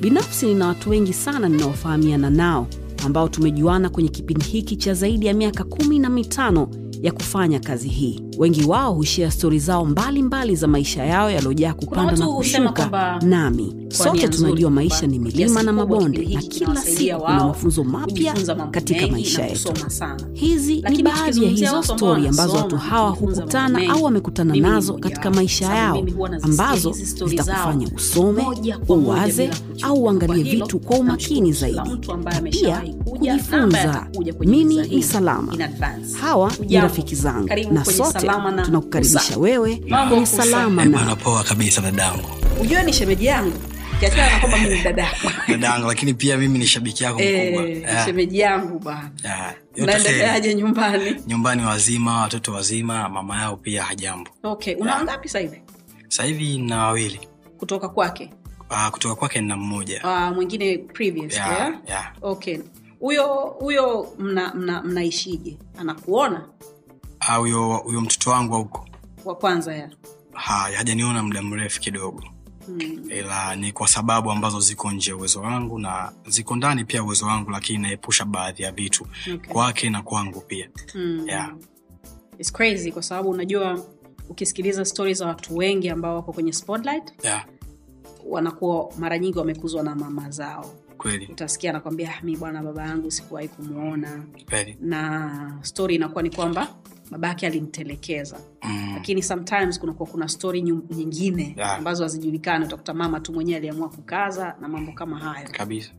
Binafsi nina watu wengi sana ninaofahamiana nao ambao tumejuana kwenye kipindi hiki cha zaidi ya miaka kumi na mitano ya kufanya kazi hii. Wengi wao hushia stori zao mbalimbali mbali za maisha yao yaliyojaa kupanda na kushuka. Nami sote tunajua maisha ni milima na mabonde, na kila siku kuna mafunzo mapya katika maisha yetu. Hizi ni baadhi ya hizo stori ambazo watu hawa hukutana au wamekutana nazo katika maisha yao ambazo zitakufanya usome, uwaze au uangalie vitu kwa umakini zaidi, pia kujifunza. Mimi ni Salama, hawa ni rafiki zangu, na sote Salama tunakukaribisha wewe. Mambo kwenye Salama Eh, na poa kabisa dadangu. Ujue ni shemeji yangu. Kiachana kwamba mimi dada dadangu lakini pia mimi ni shabiki yako mkubwa. Eh, shemeji yangu bwana. ya, naendeleaje nyumbani? Nyumbani wazima watoto wazima mama yao pia hajambo. Okay una wangapi sasa hivi? Sasa hivi na wawili. Kutoka kwake? Ah, kutoka kwake na mmoja. Ah, mwingine previous yeah, yeah? ya. okay. Huyo huyo mna, mna, mnaishije? Anakuona? Ah, huyo mtoto wangu wa huko. Wa kwanza ya. Haya hajaniona muda mrefu kidogo. Hmm. ila ni kwa sababu ambazo ziko nje ya uwezo wangu na ziko ndani pia uwezo wangu lakini naepusha baadhi ya vitu okay. kwake na kwangu pia. Hmm. Yeah. It's crazy kwa sababu unajua ukisikiliza stori za watu wengi ambao wako kwenye spotlight yeah, wanakuwa mara nyingi wamekuzwa na mama zao. Kweli. Utasikia anakwambia "Ah, mi bwana baba yangu sikuwahi kumwona na stori inakuwa ni kwamba babake alimtelekeza mm, lakini sometimes kunakuwa kuna stori nyingine Yeah. ambazo hazijulikani. Utakuta mama tu mwenyewe aliamua kukaza na mambo kama hayo. Kabisa.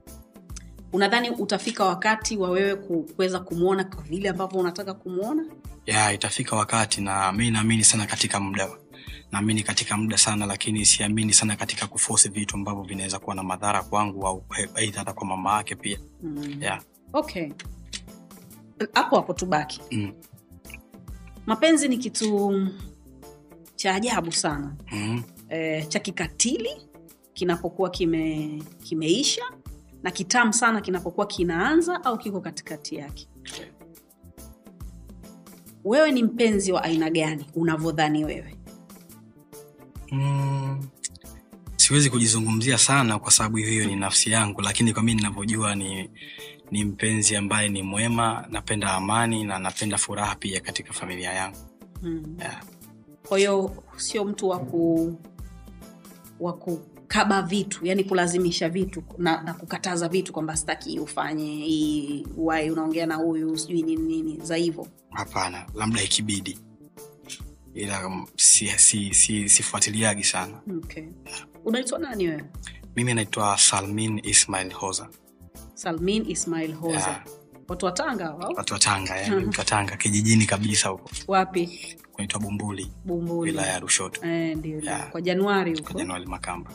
Unadhani utafika wakati wa wewe kuweza kumwona kwa vile ambavyo unataka kumwona ya itafika wakati na mi naamini sana katika muda. Naamini katika muda sana lakini siamini sana katika kufosi vitu ambavyo vinaweza kuwa na madhara kwangu au aidha hata kwa mama yake pia. Mm. yeah. okay. Hapo hapo tubaki. Mm. Mapenzi ni kitu cha ajabu sana Mm. e, cha kikatili kinapokuwa kime, kimeisha na kitamu sana kinapokuwa kinaanza au kiko katikati yake wewe ni mpenzi wa aina gani unavyodhani wewe Mm. siwezi kujizungumzia sana kwa sababu hiyo hiyo ni nafsi yangu lakini kwa mi ninavyojua ni ni mpenzi ambaye ni mwema napenda amani na napenda furaha pia katika familia yangu mm. yeah. kwa hiyo sio mtu wa ku wa kukaba vitu yani kulazimisha vitu na, na kukataza vitu kwamba sitaki ufanye hii wai unaongea na huyu sijui nini nini za hivyo hapana labda ikibidi ila sifuatiliagi si, si, si, sana okay. unaitwa nani wewe mimi naitwa salmin ismail hoza salmin ismail hoza. Yeah. watu wa tanga watu wa tanga yani mtu wa tanga kijijini kabisa huko. Wapi? Kunaitwa bumbuli. Bumbuli. Wilaya ya rushoto eh, ndio. Yeah. kwa januari kwa huko januari makamba.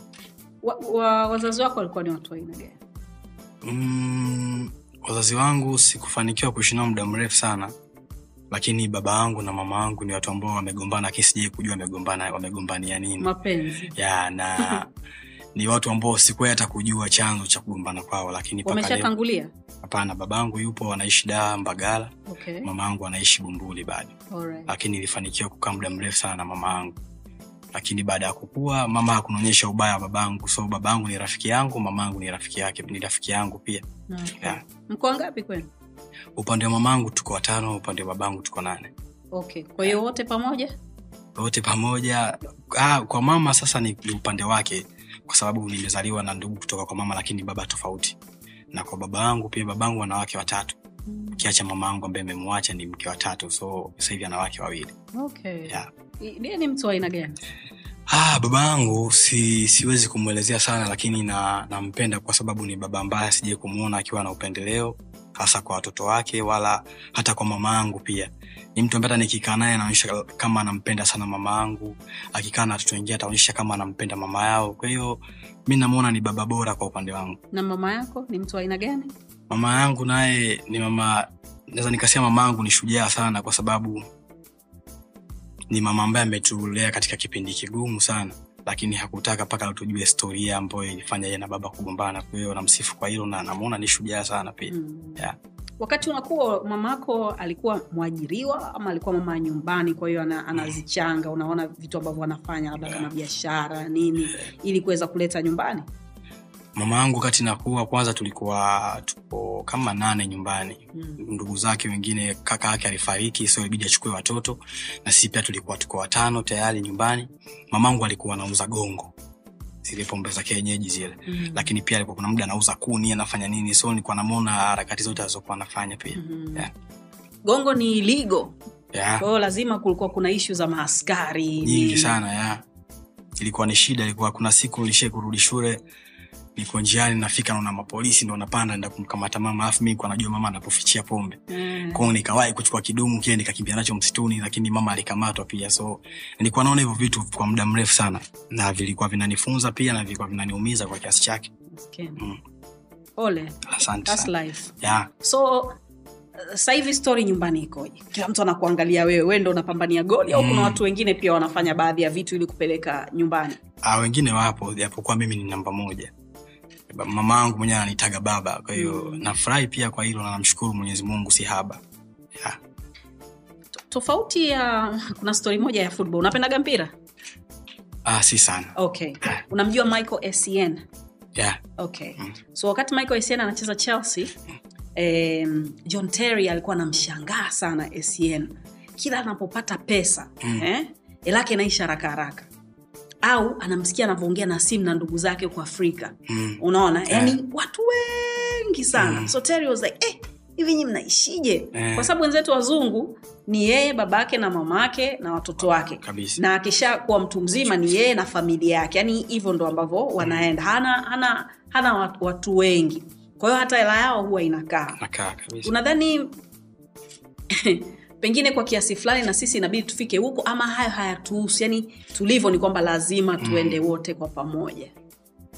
Wa, wa, wazazi wako walikuwa ni watu wa aina gani? Mm, wazazi wangu sikufanikiwa kuishi nao muda mrefu sana lakini baba wangu na mama wangu ni watu ambao wamegombana lakini sijai kujua wamegombana wamegombania nini. Mapenzi. Ya na ni watu ambao sikuwa hata kujua chanzo cha kugombana kwao lakini wameshatangulia? Hapana babangu yupo anaishi daa mbagala. Okay. mama yangu anaishi bumbuli bado. Lakini nilifanikiwa kukaa muda mrefu sana na mama yangu lakini baada ya kukua mama hakunionyesha ubaya wa babangu. So babangu ni rafiki yangu mama ni rafiki yake ni rafiki yangu pia. Yeah. mko wangapi kwenu? Upande wa mamangu tuko watano upande wa babangu tuko nane. Okay. Kwa hiyo wote pamoja? Wote pamoja. Ah, kwa mama sasa ni upande wake kwa sababu nimezaliwa na ndugu kutoka kwa mama lakini baba tofauti. Na kwa baba yangu pia babangu wanawake watatu. Ukiacha mama yangu ambaye amemwacha ni mke watatu so sasa hivi ana wake wawili. Okay. yeah. Ni mtu wa aina gani? Ah, baba yangu si, siwezi kumwelezea sana lakini na nampenda kwa sababu ni baba ambaye sijai kumwona akiwa na upendeleo hasa kwa watoto wake wala hata kwa mama yangu pia ni mtu ambaye nikikaa naye anaonyesha kama anampenda sana mama yangu. Akikaa na watoto wengine ataonyesha kama anampenda mama yao. Kwa hiyo mi namwona ni baba bora kwa upande wangu. Na mama yako ni mtu wa aina gani? Mama yangu naye ni mama naweza nikasema mama yangu ni shujaa sana kwa sababu ni mama ambaye ametulea katika kipindi kigumu sana. Lakini hakutaka mpaka tujue historia ambayo ilifanya ye na baba kugombana. Kwa hiyo namsifu kwa hilo na namwona ni shujaa sana pia. Mm. yeah. Wakati unakuwa mamako alikuwa mwajiriwa ama alikuwa mama nyumbani kwa hiyo ana, anazichanga unaona vitu ambavyo anafanya labda kama biashara nini ili kuweza kuleta nyumbani? Mama yangu wakati nakuwa kwanza tulikuwa tuko kama nane nyumbani. Mm. ndugu zake wengine kaka yake alifariki so ibidi achukue watoto. Na sisi pia tulikuwa tuko watano tayari nyumbani. Mamangu alikuwa anauza gongo zile pombe za kienyeji zile Mm. lakini pia alikuwa kuna muda anauza kuni anafanya nini so nilikuwa namwona harakati zote alizokuwa anafanya pia mm. Yeah. gongo ni ligo yeah. Kwao lazima kulikuwa kuna ishu za maaskari nyingi sana yeah. ilikuwa ni shida ilikuwa kuna siku nilishai kurudi shule niko njiani nafika naona mapolisi ndo napanda nda kumkamata mama alafu mi najua mama anapofichia pombe mm. kwao nikawahi kuchukua kidumu kile nikakimbia nacho msituni lakini mama alikamatwa pia so nilikuwa naona hivyo vitu kwa muda mrefu sana na vilikuwa vinanifunza pia na vilikuwa vinaniumiza kwa kiasi chake. Mm. pole asante That's sana life yeah. so uh, sasa nyumbani ikoje kila mtu anakuangalia wewe we ndo unapambania goli au kuna Mm. watu wengine pia wanafanya baadhi ya vitu ili kupeleka nyumbani Ah, wengine wapo japokuwa mimi ni namba moja mama angu mwenyewe ananitaga baba kwa hiyo Mm. nafurahi pia kwa hilo na namshukuru mwenyezi mungu si haba yeah. Tofauti ya kuna stori moja ya football unapendaga mpira ah, si sana okay unamjua michael Essien yeah. okay Mm. so wakati michael Essien anacheza chelsea em, john terry alikuwa anamshangaa sana Essien kila anapopata pesa Mm. eh, elake inaisha haraka haraka au anamsikia anavyoongea na simu na ndugu zake huko afrika. Mm. unaona? Yeah. yani watu wengi sana. Mm. so Terry was like eh, hivi nyi mnaishije? Eh. kwa sababu wenzetu wazungu ni yeye babake na mamake na watoto wake. Kabisi. na akisha kuwa mtu mzima ni yeye na familia yake. Yani hivyo ndo ambavyo wanaenda. Hana hana hana watu, watu wengi. Kwa hiyo hata hela yao huwa inakaa. Unadhani pengine kwa kiasi fulani na sisi inabidi tufike huko ama hayo hayatuhusu. Yani tulivyo ni kwamba lazima tuende wote kwa pamoja.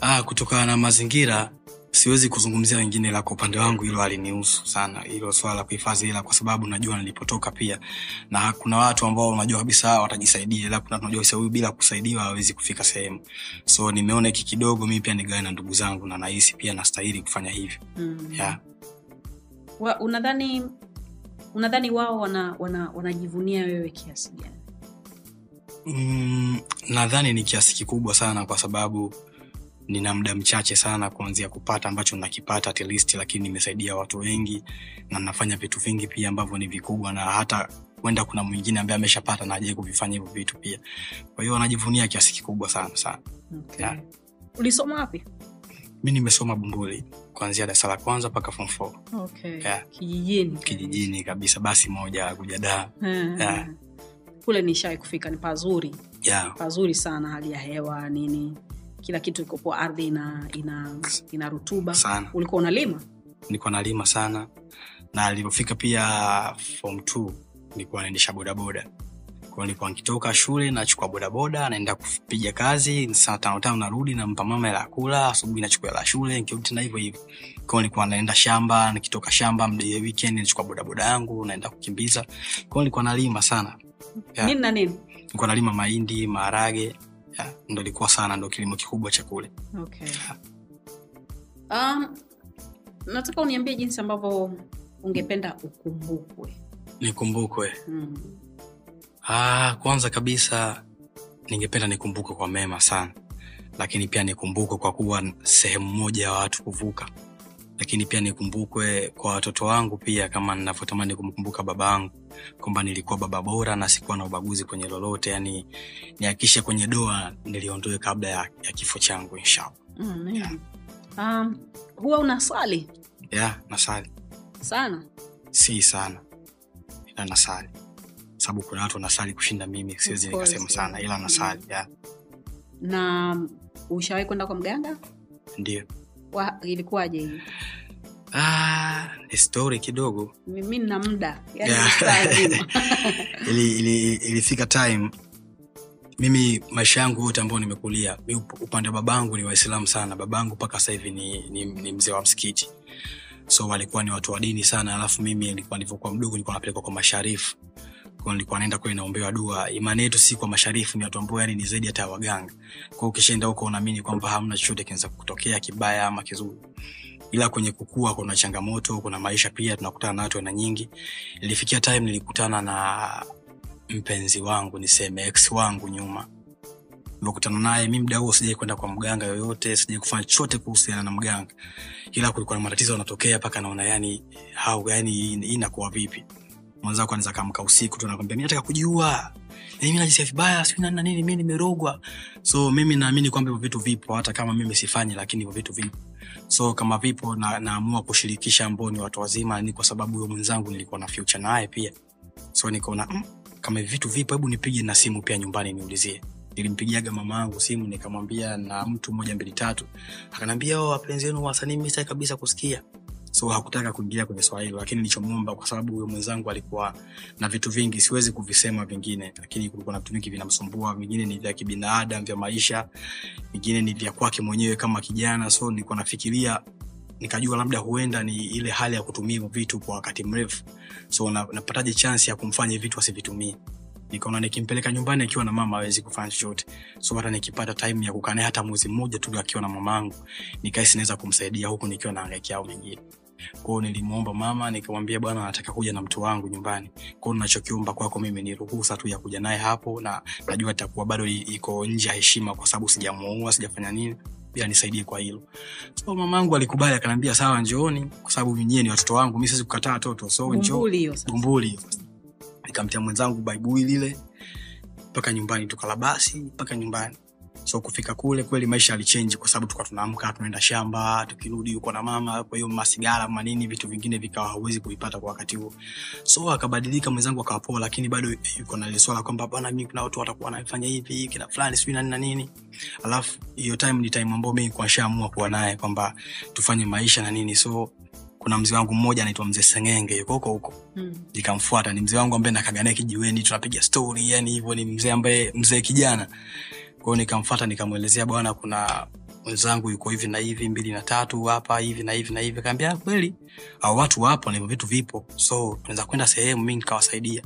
Ah, kutokana na mazingira siwezi kuzungumzia wengine la kwa upande wangu hilo alinihusu sana hilo swala la kuhifadhi hela kwa sababu najua nilipotoka pia. Na kuna watu ambao unajua kabisa watajisaidia ila kuna watu unajua kabisa huyu bila kusaidiwa hawezi kufika sehemu. So nimeona hiki kidogo mi pia nigawe na ndugu zangu na nahisi pia nastahili kufanya hivyo. Mm. yeah. Wa, unadhani unadhani wao wana, wana, wanajivunia wewe kiasi gani mm, nadhani ni kiasi kikubwa sana kwa sababu nina muda mchache sana kuanzia kupata ambacho nakipata at least lakini nimesaidia watu wengi na nafanya vitu vingi pia ambavyo ni vikubwa na hata huenda kuna mwingine ambaye ameshapata na ajai kuvifanya hivyo vitu pia kwa hiyo wanajivunia kiasi kikubwa sana sana okay. Yeah. ulisoma wapi mi nimesoma bumbuli kuanzia darasa la kwanza mpaka form four. Okay. Yeah. kijijini. Kijijini kabisa basi moja kuja Eh, Yeah. kule nishai kufika ni pazuri. Yeah. pazuri sana hali ya hewa nini. Kila kitu ikopoa ardhi ina, ina, ina rutuba. Sana. Ulikuwa unalima? Nilikuwa nalima sana. Na nilipofika pia form t nilikuwa naendesha bodaboda kwao nilikuwa nikitoka shule nachukua bodaboda naenda kupiga kazi saa tano tano narudi nampa mama hela kula asubuhi nachukua hela shule nikirudi tena hivyo hivyo. Kwao nilikuwa naenda shamba nikitoka shamba ya weekend nachukua bodaboda yangu naenda kukimbiza. Kwao nilikuwa nalima sana. Yeah. nini na nini? Nilikuwa nalima mahindi maharage yeah, ndo ilikuwa sana ndo kilimo kikubwa cha kule. Okay. um, nataka uniambie jinsi ambavyo ungependa ukumbukwe. Nikumbukwe. Mm. Ah, kwanza kabisa ningependa nikumbukwe kwa mema sana. Lakini pia nikumbukwe kwa kuwa sehemu moja ya watu kuvuka. Lakini pia nikumbukwe kwa watoto wangu pia kama ninavyotamani kumkumbuka baba yangu. Kwamba nilikuwa baba bora na sikuwa na ubaguzi kwenye lolote. Yani nihakikishe kwenye doa niliondoe kabla ya, ya kifo changu inshallah. Mm, Yeah. um, huwa unasali yeah, nasali. Sana? Si sana. Ila nasali sababu kuna watu wanasali kushinda mimi siwezi nikasema sana ila nasali yeah, na ushawahi kwenda kwa mganga? Ndio. Ilikuwaje hii? Ah, ni story kidogo. Mi nina muda. Yani Yeah. ili, ili, ilifika time mimi maisha yangu yote ambayo nimekulia mi upande wa babangu ni waislamu sana. Babangu mpaka sasa hivi ni, ni, ni mzee wa msikiti. So walikuwa ni watu wa dini sana alafu mimi nilikuwa nilivyokuwa mdogo nilikuwa napelekwa kwa masharifu kwa nilikuwa naenda kule naombewa dua. Imani yetu si kwa masharifu ni watu ambao yani ni zaidi hata waganga. Kwao ukishaenda huko unaamini kwamba hamna chochote kinaweza kutokea kibaya ama kizuri. Ila kwenye kukua kuna changamoto kuna maisha pia tunakutana na watu aina nyingi. Ilifikia time nilikutana na mpenzi wangu niseme ex wangu nyuma. Nimekutana naye mi mda huo sijai kwenda kwa mganga yoyote sijai kufanya chochote kuhusiana na mganga. Ila kulikuwa na matatizo yanatokea mpaka naona yani hau yani inakuwa vipi mwenzako anaweza kaamka usiku tu nakwambia mi nataka kujiua Yaani mi najisikia vibaya sijui nani na nini mi nimerogwa. So mimi naamini kwamba hivyo vitu vipo hata kama mimi sifanyi lakini hivyo vitu vipo. So kama vipo na, naamua kushirikisha ambao ni watu wazima ni kwa sababu huyo mwenzangu nilikuwa na future naye pia. So nikaona mm, kama vitu vipo hebu nipige na simu pia nyumbani niulizie. Nilimpigiaga mama yangu simu nikamwambia na mtu moja mbili tatu. Akanaambia "Oh, wapenzi wenu wasanii mi kabisa kusikia so hakutaka kuingia kwenye swala hilo lakini nilichomwomba kwa sababu huyo mwenzangu alikuwa na vitu vingi siwezi kuvisema vingine lakini kulikuwa na vitu vingi vinamsumbua. Vingine ni vya kibinadamu vya maisha vingine ni vya kwake mwenyewe kama kijana. So nilikuwa nafikiria nikajua labda huenda ni ile hali ya kutumia vitu kwa wakati mrefu. So na- napataje chansi ya kumfanya vitu asivitumie. Nikaona nikimpeleka nyumbani akiwa na mama awezi kufanya chochote. So hata nikipata time ya kukaa naye hata mwezi mmoja tu akiwa na mamangu nikaisi naweza kumsaidia huku nikiwa naangaikia au mengine kwao nilimwomba mama nikamwambia bwana nataka kuja na mtu wangu nyumbani. Kwao nachokiomba kwako mimi ni ruhusa tu ya kuja naye hapo na najua itakuwa bado iko nje ya heshima kwa sababu sijamuua sijafanya nini nisaidie kwa hilo. So mamangu alikubali akanaambia sawa njooni kwa sababu nyie ni watoto wangu mi siwezi kukataa watoto so njoo. Bumbuli nikamtia mwenzangu baibui lile mpaka nyumbani tukala basi mpaka nyumbani so kufika kule kweli maisha alichenji kwa sababu tukawa tunaamka tunaenda shamba tukirudi uko na mama kwa hiyo masigara manini vitu vingine vikawa hauwezi kuipata kwa wakati huo. So akabadilika mwenzangu akawa poa lakini bado yuko na ile swala kwamba bwana mi kuna watu watakuwa wanafanya hivi kina fulani sijui nani na nini. Alafu hiyo time ni time ambao mi kwa shaamua kuwa naye kwamba tufanye maisha na nini. So kuna mzee wangu mmoja anaitwa mzee sengenge yuko huko huko. Mm. nikamfuata ni mzee wangu ambaye nakaganae kijiweni tunapiga stori yani hivyo ni mzee ambaye mzee kijana kwao nikamfata nikamwelezea bwana kuna mwenzangu yuko hivi na hivi mbili na tatu hapa hivi na hivi na hivi. Kaambia kweli au watu wapo na hivyo vitu vipo so tunaweza kwenda sehemu mi nikawasaidia.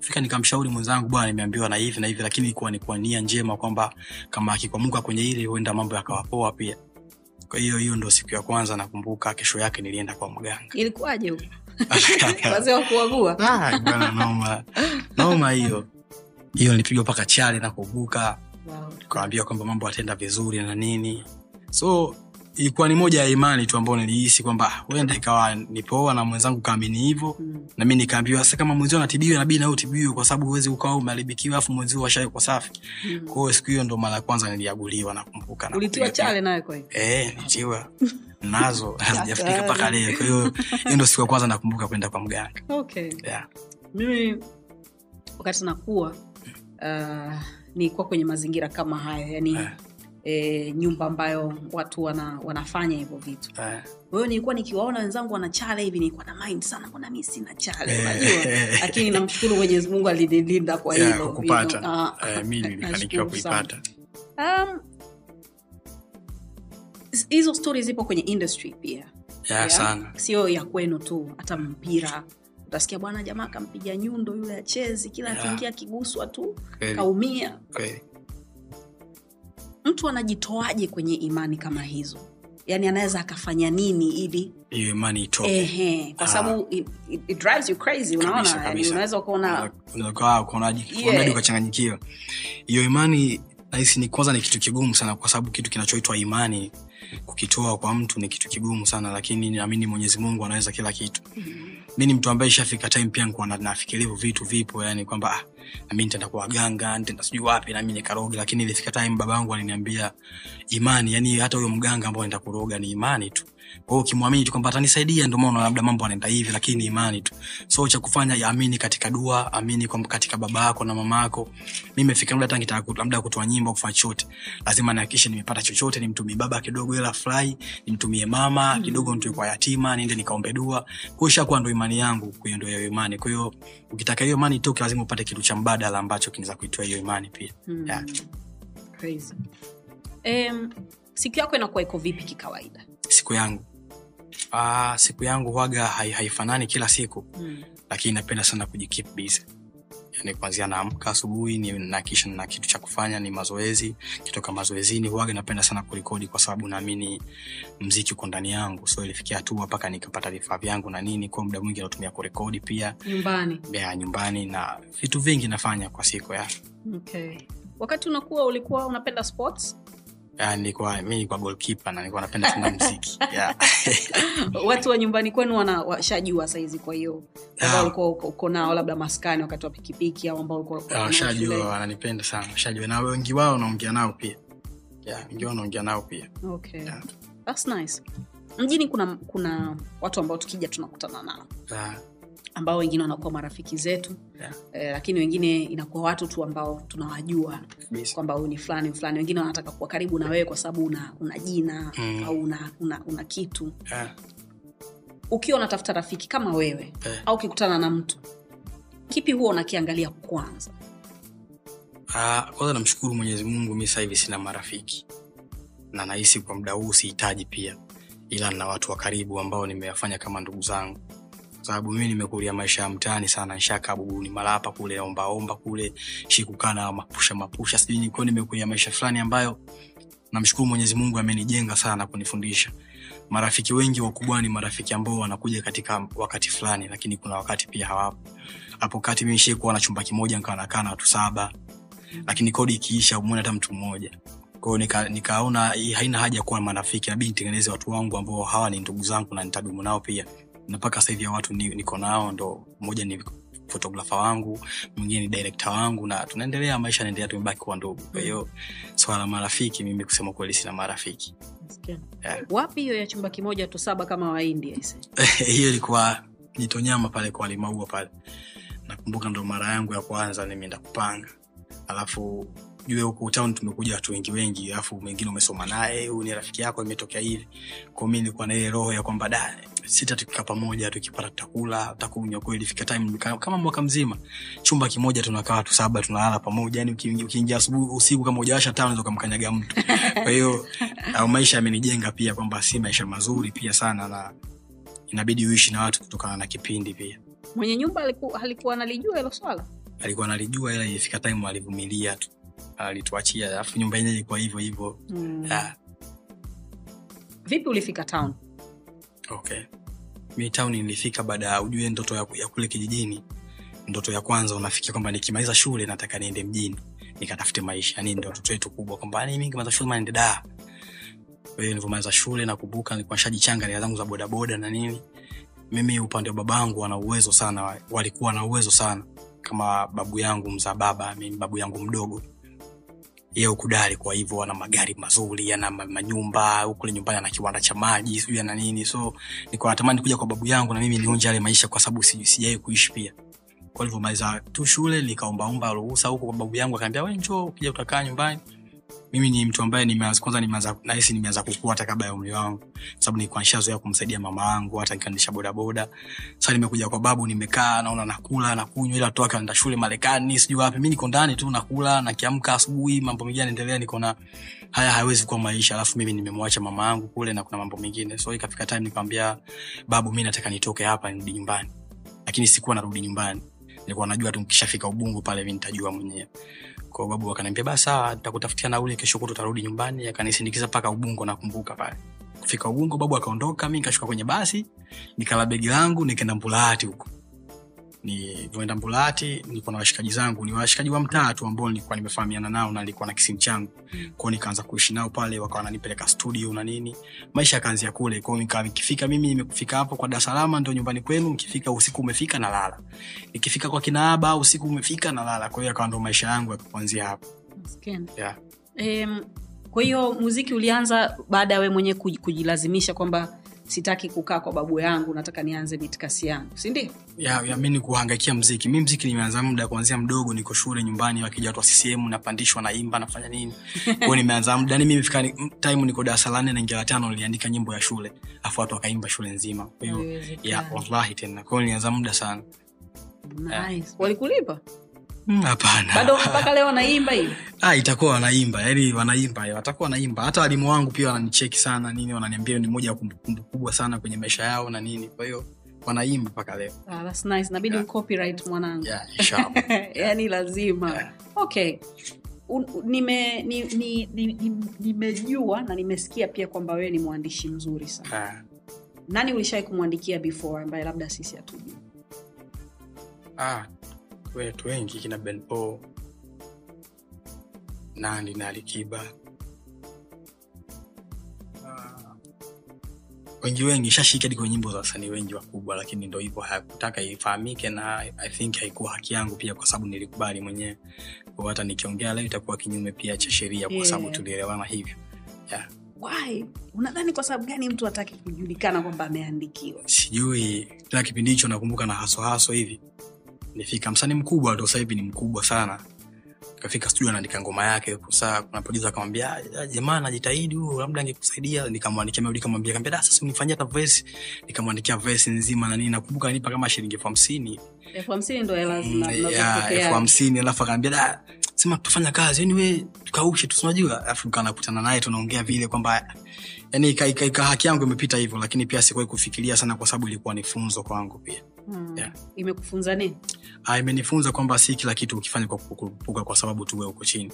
Fika nikamshauri mwenzangu bwana nimeambiwa na hivi na hivi lakini ilikuwa ni kwa nia njema kwamba kama akikwamuka kwenye ile huenda mambo yakawapoa pia. Kwa hiyo hiyo ndo siku ya kwanza nakumbuka kesho yake nilienda kwa mganga. Ilikuwaje huko? Wazee wa kuagua Ah, bwana, noma noma hiyo. Hiyo nilipigwa mpaka chale na kuvuka wow. kawambia kwamba mambo ataenda vizuri na nini. So ilikuwa ni moja ya imani tu ambao nilihisi kwamba ah, huenda ikawa nipoa na mwenzangu kaamini hivyo. Mm. na mi nikaambiwa sasa kama mwenzio anatibiwa inabidi nawe utibiwe kwa sababu huwezi ukawa umeharibikiwa afu mwenzio washawekwa safi. Mm. kwa siku hiyo ndo mara ya kwanza niliaguliwa nakumbuka na ulitiwa chale nawe kwa hiyo Eh, nazo hazijafika mpaka leo. Kwa hiyo hiyo ndo siku ya kwanza nakumbuka kwenda kwa mganga. Okay. Yeah. mimi wakati nakuwa uh, nilikuwa kwenye mazingira kama hayo yani Eh. E, nyumba ambayo watu wana, wanafanya hivyo vitu Eh. kwa hiyo nilikuwa nikiwaona wenzangu wana chale hivi nilikuwa na mind sana mbona mi sina chale Eh. unajua lakini namshukuru mwenyezi mungu alinilinda kwa Yeah, hilo kukupata. Hilo, ah, Eh, mi nilifanikiwa kuipata Um, hizo stori zipo kwenye industry pia yeah, Yeah. sana sio ya kwenu tu hata mpira utasikia bwana jamaa akampiga nyundo yule achezi kila Yeah. akiingia akiguswa tu kaumia. Kweli. mtu anajitoaje kwenye imani kama hizo? Yani anaweza akafanya nini ili hiyo imani itoke? Ehe kwa Ah. sababu it, it, it drives you crazy unaona? Yaani unaweza ukaona unaonaji ukachanganyikiwa? Hiyo imani nahisi ni kwanza ni kitu kigumu sana kwa sababu kitu kinachoitwa imani kukitoa kwa mtu ni kitu kigumu sana lakini naamini mwenyezi mungu anaweza kila kitu. Mi ni mtu ambaye ishafika time pia nikuwa na- nafikiria hivyo vitu vipo yani kwamba ah, nami nitaenda kwa waganga nitaenda sijui wapi nami nikaroge lakini ilifika time baba yangu aliniambia imani yani hata huyo mganga ambao naenda kuroga ni imani tu kwa hiyo ukimwamini tu kwamba atanisaidia ndio maana labda mambo anaenda hivi lakini imani tu. So cha kufanya ya amini katika dua amini kwamba katika baba yako na mama yako. Mimi nimefika muda hata labda kutoa nyimbo kufanya chochote. Lazima nihakikishe nimepata chochote nimtumie baba kidogo ila fly, nimtumie mama kidogo nitoe kwa yatima niende nikaombe dua. Kwa hiyo ishakuwa ndo imani yangu kwa hiyo hiyo imani. Kwa hiyo ukitaka hiyo imani itoke lazima upate kitu cha mbadala ambacho kinaweza kuitoa hiyo imani pia. Mm. Yeah. Crazy. Um, siku yako inakuwa iko vipi kikawaida siku yangu. Aa, siku yangu waga hai, haifanani kila siku. Mm. lakini napenda sana kujikeep busy. Yani kwanzia naamka asubuhi ni nakisha na kitu cha kufanya ni mazoezi. Kitoka mazoezini huaga napenda sana kurekodi kwa sababu naamini mziki uko ndani yangu. So ilifikia hatua mpaka nikapata vifaa vyangu na nini. Kwa muda mwingi natumia kurekodi pia. Nyumbani? Ya nyumbani na vitu vingi nafanya kwa siku ya. Okay. wakati unakuwa ulikuwa unapenda sports nilikuwa mi nilikuwa goalkeeper na nilikuwa napenda sana mziki yeah. watu wa nyumbani kwenu washajua saizi kwa hiyo ambao Ah. ulikuwa uko, nao labda maskani wakati wa pikipiki au ambao uko washajua wananipenda sana washajua na wengi wao naongea nao pia yeah, wengi wao naongea nao pia okay. Yeah. That's nice mjini kuna kuna watu ambao tukija tunakutana nao yeah. Ambao wengine wanakuwa marafiki zetu Yeah. eh, lakini wengine inakuwa watu tu ambao tunawajua kwamba huyu ni fulani fulani wengine wanataka kuwa karibu na wewe kwa sababu una, una jina Mm. au una, una, una kitu yeah. ukiwa unatafuta rafiki kama wewe yeah. au ukikutana na mtu kipi huwa unakiangalia kwanza Ah, kwanza namshukuru mwenyezi mungu mi sasa hivi sina marafiki na nahisi kwa muda huu sihitaji pia ila na watu wa karibu ambao nimewafanya kama ndugu zangu sababu mimi nimekulia maisha ya mtaani sana. Nshaka buguni malapa kule ombaomba kule shikukana na mapusha mapusha. Sijui nikuwa nimekulia maisha fulani ambayo namshukuru mwenyezi mungu amenijenga sana kunifundisha. Marafiki wengi wakubwa ni marafiki ambao wanakuja katika wakati fulani lakini kuna wakati pia hawapo. Hapo kati mi nishikuwa na chumba kimoja nikawa nakaa na watu saba lakini kodi ikiisha umwone hata mtu mmoja. Kwao nika, haina haja kuwa marafiki nabidi nitengeneze watu wangu ambao hawa ni ndugu zangu na nitadumu nao pia na mpaka sasa hivi hao watu ni- niko nao ndo mmoja ni fotografa wangu mwingine ni direkta wangu na tunaendelea maisha naendelea tumebaki kuwa ndugu. Kwa hiyo swala la marafiki mimi kusema kweli sina marafiki. Yeah. wapi hiyo ya chumba kimoja tu saba kama waindi hiyo ilikuwa nitonyama pale kwa limaua pale. Nakumbuka ndo mara yangu ya kwanza nimeenda kupanga. Alafu jue huku town tumekuja watu wengi wengi alafu mwingine umesoma naye huyu ni rafiki yako imetokea hivi. Kwa mi nilikuwa na ile roho ya kwamba da sita tukikaa pamoja tukipata tutakula tutakunywa kweli fika time kama mwaka mzima chumba kimoja tunakaa watu saba tunalala pamoja yani uki- ukiingia asubuhi usiku kama ujawasha taa unaweza ukamkanyaga mtu. Kwa hiyo maisha yamenijenga pia kwamba si maisha mazuri pia sana na inabidi uishi na watu kutokana na kipindi pia. Mwenye nyumba aliku, alikuwa analijua hilo swala? Alikuwa analijua ila ilifika time alivumilia tu alituachia alafu nyumba yenyewe ilikuwa hivyo hivyo. Mm. yeah. vipi ulifika town? Okay. Mi town nilifika baada ya ujue ndoto ya, ya kule kijijini. Ndoto ya kwanza unafikia kwamba nikimaliza shule nataka niende mjini nikatafute maisha. Ni ndoto yetu kubwa kwamba yani mi nikimaliza shule niende daa hiyo nilivyomaliza shule nakumbuka nilikuwa nishajichanga nia zangu za bodaboda na nini. Mimi upande wa babangu wana uwezo sana walikuwa na uwezo sana. Kama babu yangu mzaa baba mimi babu yangu mdogo yeye ukudali. kwa hivyo ana magari mazuri ana manyumba ukule nyumbani ana kiwanda cha maji sijui ana nini so niko natamani kuja kwa babu yangu na mimi nionje yale maisha kwa sababu sijai kuishi pia kwa nilivyomaliza tu shule nikaombaomba ruhusa huko kwa babu yangu akaambia we njoo ukija utakaa nyumbani mimi ni mtu ambaye nimeanza kwanza nimeanza nahisi nimeanza kukua hata kabla ya umri wangu. Sababu nilikuwa nishazoea kumsaidia mama yangu hata nikaendesha bodaboda. Sasa nimekuja kwa babu nimekaa naona nakula nakunywa ila toka anaenda shule marekani sijui wapi. Mi niko ndani tu nakula nakiamka asubuhi mambo mengine yanaendelea niko na haya hayawezi kuwa maisha. Alafu mimi nimemwacha mama yangu kule na kuna mambo mengine. So ikafika time nikamwambia babu mi nataka nitoke hapa nirudi nyumbani. Lakini sikuwa narudi nyumbani. Nilikuwa najua tu nkishafika ubungu pale mi nitajua mwenyewe kwa hiyo babu akaniambia basi sawa nitakutafutia nauli kesho kutu utarudi nyumbani. Akanisindikiza mpaka ubungo nakumbuka pale. Kufika ubungo babu akaondoka mi nikashuka kwenye basi nikala begi langu nikaenda Mbulati huko nilivyoenda Mbulati, nilikuwa na washikaji zangu ni washikaji wa mtaa tu ambao nilikuwa nimefahamiana nao na nilikuwa na kisimu changu. Kwao nikaanza kuishi nao pale wakawa wananipeleka studio na nini. Maisha yakaanzia kule kwao Nikawa nikifika mimi nimekufika hapo kwa dar es salaam ndo nyumbani kwenu nikifika usiku umefika nalala. Nikifika kwa kinaaba usiku umefika nalala. Kwa hiyo akawa ndo maisha yangu yakuanzia hapo. Yeah. Um, kwa hiyo muziki ulianza baada ya we mwenyewe kujilazimisha kwamba sitaki kukaa kwa babu yangu nataka nianze mitikasi yangu sindio ya, ya mi ni kuhangaikia mziki. Mi mziki nimeanza muda kuanzia mdogo niko shule nyumbani wakija watu wa ccm napandishwa naimba nafanya nini. Kwao nimeanza muda yani mimi fika time niko darasa la nne naingia la tano niliandika nyimbo ya shule afu watu wakaimba shule nzima. Kwahiyo ya wallahi tena. Kwao nilianza muda sana. Nice. walikulipa? Mm, hapana. Bado mpaka leo wanaimba hivi? Ah, itakuwa wanaimba. Yani wanaimba watakuwa wanaimba. Hata walimu wangu pia wananicheki sana nini wananiambia ni moja ya kumbukumbu kubwa sana kwenye maisha yao na nini. Kwa hiyo wanaimba mpaka leo. Ah, that's nice. Nabidi Yeah. copyright mwanangu. Yeah, inshallah. yani lazima. Yeah. okay. Nimejua ni, ni- ni- ni- ni- na nimesikia pia kwamba wewe ni mwandishi mzuri sana. Ah, nani ulishawai kumwandikia before ambaye labda sisi hatujui? Ah, wetu wengi kina benpo nandi na alikiba Ah, wengi wengi shashiki hadi kwenye nyimbo za wasanii wengi wakubwa lakini ndo hivyo hakutaka ifahamike na i think haikuwa haki yangu pia kwa sababu nilikubali mwenyewe. Hata nikiongea leo itakuwa kinyume pia cha sheria kwa sababu tulielewana hivyo. Yeah. Why? unadhani kwa sababu gani mtu hataki kujulikana kwamba ameandikiwa? Sijui tena kipindi hicho nakumbuka na haso haso hivi nifika msanii mkubwa tu sasa hivi ni mkubwa sana. Kafika studio anaandika ngoma yake saa kuna producer akamwambia "Ah, jamaa najitahidi huyo labda angekusaidia. Nikamwandikia melody kamwambia kaambia da sasa unifanyia hata verse nikamwandikia verse nzima na nini nakumbuka nipa kama shilingi elfu hamsini. Elfu hamsini ndo hela Mm, zina- ya, zinazotokea. elfu hamsini alafu akaambia da sema tufanya kazi yani we tukaushe tu tunajua alafu kanakutana naye tunaongea vile kwamba yani ika, ika, ika haki yangu imepita hivyo lakini pia sikuwahi kufikiria sana kwa sababu ilikuwa ni funzo kwangu pia Hmm. Yeah. imekufunza nini Ah, imenifunza kwamba si kila kitu ukifanya kwa kukurupuka kwa sababu tu wewe uko chini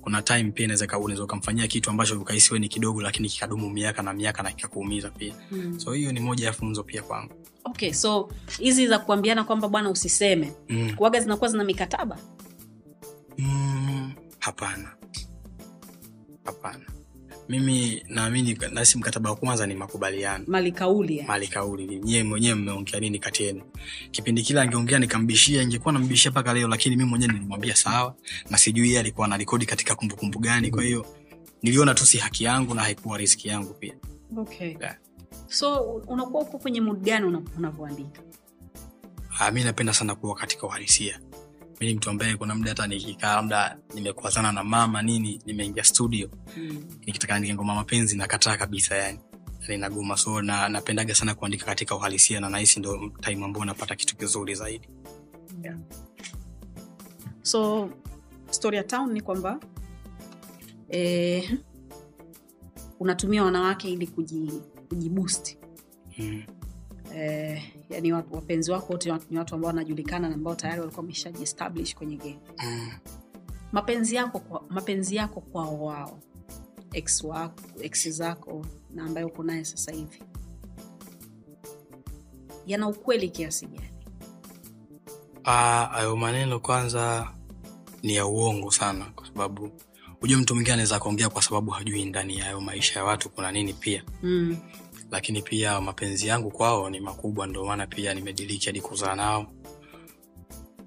kuna time pia inaweza ika- unaweza ukamfanyia kitu ambacho ukahisi wewe ni kidogo lakini kikadumu miaka na miaka na kikakuumiza pia mm. so hiyo ni moja ya funzo pia kwangu okay so hizi za kuambiana kwamba bwana usiseme mm. kuaga zinakuwa zina mikataba Mm, hapana hapana mimi naamini nasi mkataba wa kwanza ni makubaliano. Mali kauli yani. mali kauli nyewe mwenyewe mmeongea nini kati yenu? Kipindi kile angeongea nikambishia ingekuwa nambishia mpaka leo lakini mi mwenyewe nilimwambia sawa na sijui yeye alikuwa anarekodi katika kumbukumbu gani. Kwa hiyo niliona tu si haki yangu na haikuwa riski yangu pia. Okay. Yeah. so unakuwa uko kwenye mud gani una- unavyoandika? Ah, napenda sana kuwa katika uhalisia mi ni mtu ambaye kuna muda hata nikikaa labda nimekwazana na mama nini nimeingia studio mm. nikitaka andike ngoma mapenzi nakataa kabisa yani ninagoma nagoma so na napendaga sana kuandika katika uhalisia na nahisi ndo time ambao napata kitu kizuri zaidi Yeah. so story ya town ni kwamba eh, unatumia wanawake ili kuji, mm. Eh, yani wapenzi wako wote ni watu ambao wanajulikana na ambao tayari walikuwa wameshajiestablish kwenye game Mm. mapenzi yako kwa, mapenzi yako kwao wao ex wako ex zako na ambaye uko naye sasa hivi yana ukweli kiasi gani Ah, hayo maneno kwanza ni ya uongo sana kwa sababu hujua mtu mwingine anaweza akaongea kwa sababu hajui ndani ya hayo maisha ya watu kuna nini pia mm. Lakini pia mapenzi yangu kwao ni makubwa ndio maana pia nimediriki hadi kuzaa nao.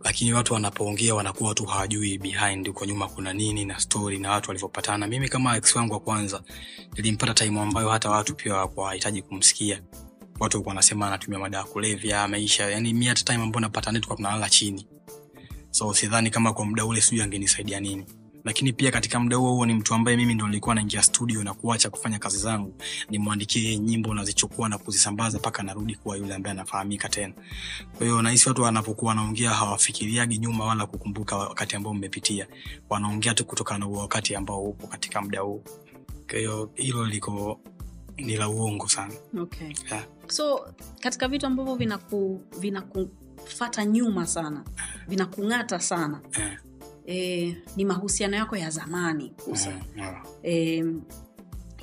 Lakini watu wanapoongea wanakuwa tu hawajui behind huko nyuma kuna nini na story na watu walivyopatana. Mimi kama ex wangu wa kwanza nilimpata time ambayo hata watu pia hawahitaji kumsikia. Watu walikuwa wanasema anatumia madawa ya kulevya maisha yani mi hata time ambayo napata netu tunalala chini. So sidhani kama kwa muda ule sijui angenisaidia nini lakini pia katika muda huo huo ni mtu ambaye mimi ndo nilikuwa naingia studio na kuacha kufanya kazi zangu. Nimwandikie yeye nyimbo nazichukua na kuzisambaza mpaka narudi kuwa yule ambaye anafahamika tena. Kwa hiyo nahisi watu wanapokuwa wanaongea hawafikiriagi nyuma wala kukumbuka wakati ambao mmepitia. Wanaongea tu kutokana na huo wakati ambao upo katika muda huu kwa hiyo hilo liko ni la uongo sana. Okay. yeah. so katika vitu ambavyo vinaku vinakufata nyuma sana vinakung'ata sana Eh, e, ni mahusiano yako ya zamani mm, yeah. e,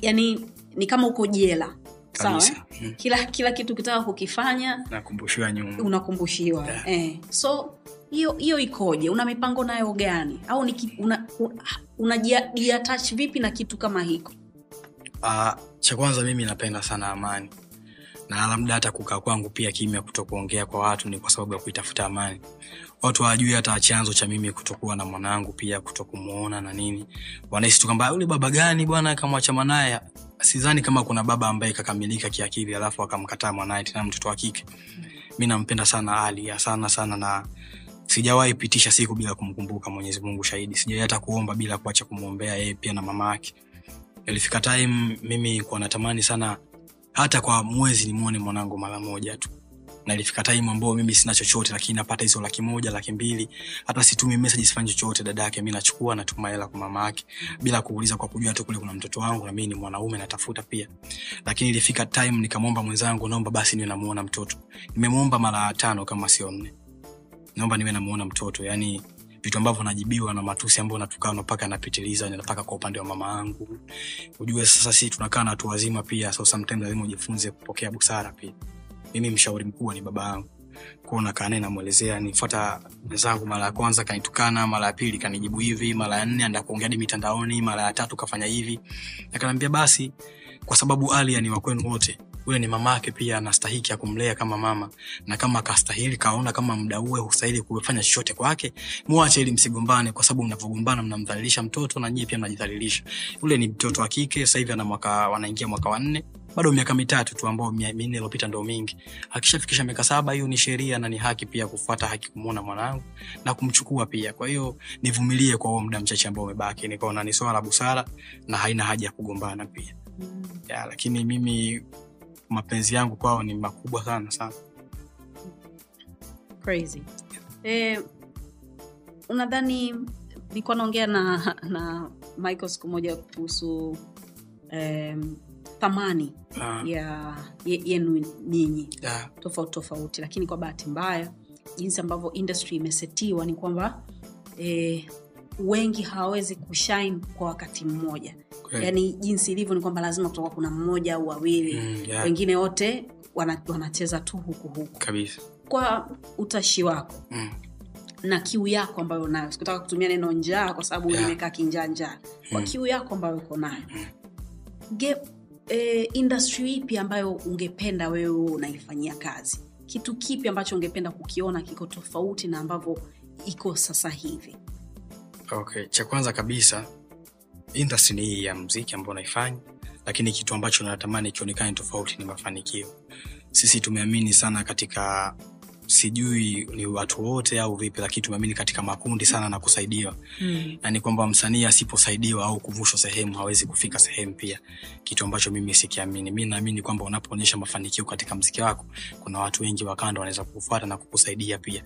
yani ni kama uko jela sawa eh? Kila kila kitu kitaka kukifanya nakumbushiwa nyuma unakumbushiwa Yeah. eh. so hiyo hiyo ikoje una mipango nayo gani au ni ki- una, unajiatach vipi na kitu kama hiko Uh, cha kwanza mimi napenda sana amani na labda hata kukaa kwangu pia kimya kutokuongea kwa watu ni kwa sababu ya kuitafuta amani. Watu hawajui hata chanzo cha mimi kutokuwa na mwanangu pia kutokumuona na nini. Wanahisi tu kwamba yule baba gani bwana akamwacha mwanaye? Sidhani kama kuna baba ambaye kakamilika kiakili alafu akamkataa mwanaye tena mtoto wa kike. Mi nampenda sana ali sana sana na sijawahi pitisha siku bila kumkumbuka mwenyezi mungu shahidi. Sijawahi hata kuomba bila kuacha kumwombea yeye pia na mama yake. Ilifika time mimi kuwa natamani sana hata kwa mwezi nimwone mwanangu mara moja tu. Na ilifika time ambao mimi sina chochote lakini napata hizo laki moja laki mbili. Hata situmi message sifanyi chochote dada yake mi nachukua natuma hela kwa mama yake. Bila kuuliza kwa kujua tu kule kuna mtoto wangu na mi ni mwanaume natafuta pia. Lakini ilifika time nikamwomba mwenzangu naomba basi niwe namuona mtoto. Nimemwomba mara tano kama sio nne. Naomba niwe namuona mtoto yani vitu ambavyo najibiwa na matusi ambayo natukana mpaka napitiliza mpaka kwa upande wa mama yangu. Ujue sasa si tunakaa na watu wazima pia so sometimes lazima ujifunze kupokea busara pia. Mimi mshauri mkubwa ni baba yangu. Kwao nakaa namwelezea nifuata wenzangu mara ya kwanza kanitukana mara ya pili kanijibu hivi mara ya nne anda kuongea hadi mitandaoni mara ya tatu kafanya hivi. Akanaambia basi kwa sababu alia ni wakwenu wote ule ni mama yake pia anastahiki ya kumlea kama mama. Na kama akastahili kaona kama mda uwe hustahili kufanya chochote kwake muache ili msigombane kwa sababu mnavyogombana mnamdhalilisha mtoto na nyie pia mnajidhalilisha. Yule ni mtoto wa kike sasa wanaingia mwaka wanne bado miaka mitatu tu ambao minne iliyopita ndo mingi. Akishafikisha miaka saba hiyo ni sheria na ni haki pia kufuata haki kumwona mwanangu na kumchukua pia. Kwa hiyo nivumilie kwa huo muda mchache ambao umebaki. Nikaona ni swala la busara na haina haja ya kugombana pia. Ya, lakini mimi mapenzi yangu kwao ni makubwa sana sana. Crazy. Eh, unadhani nilikuwa naongea na na michael siku moja kuhusu eh, thamani Ah, ya yenu ninyi tofauti tofauti. Lakini kwa bahati mbaya jinsi ambavyo industry imesetiwa ni kwamba eh, wengi hawawezi kushine kwa wakati mmoja kweli. yani jinsi ilivyo ni kwamba lazima kutoka kuna mmoja au wawili. Mm, ya, wengine wote wana, wanacheza tu huku huku. Kabisa. Kwa utashi wako Mm, na kiu yako ambayo unayo. Sikutaka kutumia neno njaa kwa sababu Yeah. nimekaa kinjaa njaa. Kwa Mm. kiu yako ambayo uko nayo. Ge, eh, industry ipi ambayo ungependa wewe unaifanyia kazi? Kitu kipi ambacho ungependa kukiona kiko tofauti na ambavyo iko sasa hivi? Okay cha kwanza kabisa industry ni hii ya mziki ambao naifanya lakini kitu ambacho natamani kionekane tofauti ni mafanikio. Sisi tumeamini sana katika sijui ni watu wote au vipi lakini tumeamini katika makundi sana na kusaidiwa. Mm. yani kwamba msanii asiposaidiwa au kuvushwa sehemu hawezi kufika sehemu pia. Kitu ambacho mimi sikiamini. Mi naamini kwamba unapoonyesha mafanikio katika mziki wako kuna watu wengi wakando wanaweza kufuata na kukusaidia pia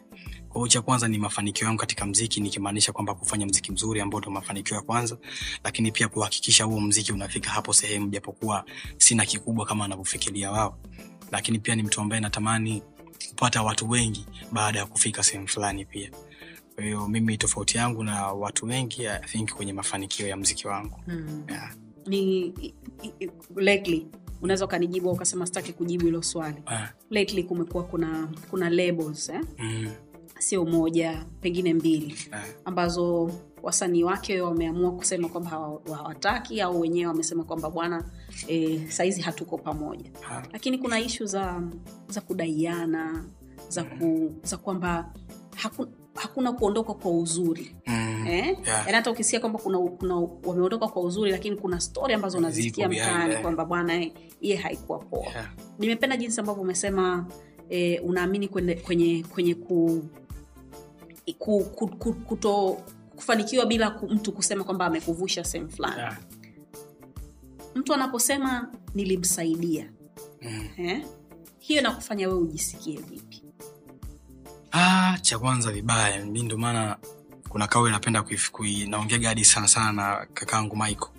kwa hiyo cha kwanza ni mafanikio yangu katika mziki nikimaanisha kwamba kufanya mziki mzuri ambao ndo mafanikio ya kwanza lakini pia kuhakikisha huo mziki unafika hapo sehemu japokuwa sina kikubwa kama anavyofikiria wao lakini pia ni mtu ambaye natamani kupata watu wengi baada ya kufika sehemu fulani pia kwa hiyo mimi tofauti yangu na watu wengi I think kwenye mafanikio ya mziki wangu Mm. yeah. ni lately unaweza ukanijibu au ukasema sitaki kujibu hilo swali Ah, lately kumekuwa kuna kuna labels eh? mm, sio moja pengine mbili ah, ambazo wasanii wake wameamua kusema kwamba hawataki au wenyewe wamesema kwamba bwana e, saizi hatuko pamoja ha. lakini kuna ishu za za kudaiana za, ku, za kwamba haku, hakuna kuondoka kwa uzuri mm, eh? yeah. yaani hata ukisikia kwamba kuna, kuna wameondoka kwa uzuri lakini kuna stori ambazo unazisikia mtaani eh. kwamba bwana eh, iye haikuwa poa yeah. nimependa jinsi ambavyo umesema e, unaamini kwenye, kwenye, kwenye ku, ku, ku, ku, kuto kufanikiwa bila mtu kusema kwamba amekuvusha sehemu fulani yeah. mtu anaposema nilimsaidia Mm. eh? hiyo nakufanya wewe ujisikie vipi Ah, cha kwanza vibaya mi ndio maana kuna kawe napenda kuinaongeaga kui- hadi sana sana na kakaangu michael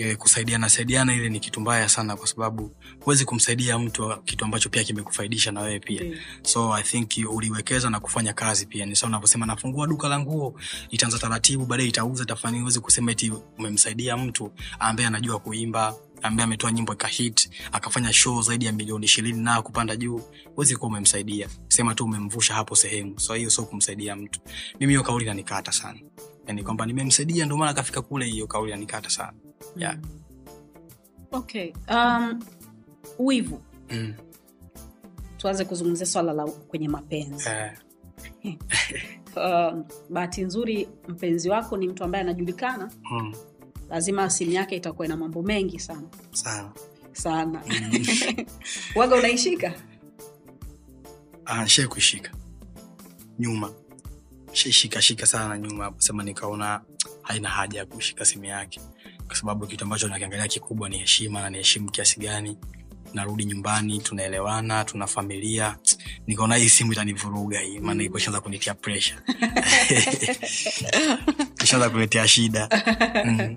ile kusaidiana saidiana ile ni kitu mbaya sana kwa sababu huwezi kumsaidia mtu kitu ambacho pia kimekufaidisha na wewe pia. Mm. so i think uliwekeza na kufanya kazi pia. Ni sawa unavyosema nafungua duka la nguo itaanza taratibu baadaye itauza tafani huwezi kusema eti umemsaidia mtu ambaye anajua kuimba ambaye ametoa nyimbo ikahit akafanya show zaidi ya milioni ishirini na kupanda juu. Huwezi kuwa umemsaidia. Sema tu umemvusha hapo sehemu. So hiyo sio kumsaidia mtu. Mimi hiyo kauli nanikata sana. Yani kwamba nimemsaidia ndio maana akafika kule hiyo kauli nanikata sana yeah. Mm. okay um, wivu. Mm. tuanze kuzungumzia swala la kwenye mapenzi. Uh. Uh, bahati nzuri mpenzi wako ni mtu ambaye anajulikana. Mm. lazima simu yake itakuwa ina mambo mengi sana. Sana. Sana waga unaishika? Ah, kuishika. Nyuma. Shishikashika sana nyuma sema nikaona haina haja ya kushika simu yake kwa sababu kitu ambacho nakiangalia kikubwa ni heshima na niheshimu kiasi gani narudi nyumbani tunaelewana tuna familia nikaona hii simu itanivuruga hii maana iko ishaanza kunitia presha ishaanza kunitia shida Mm.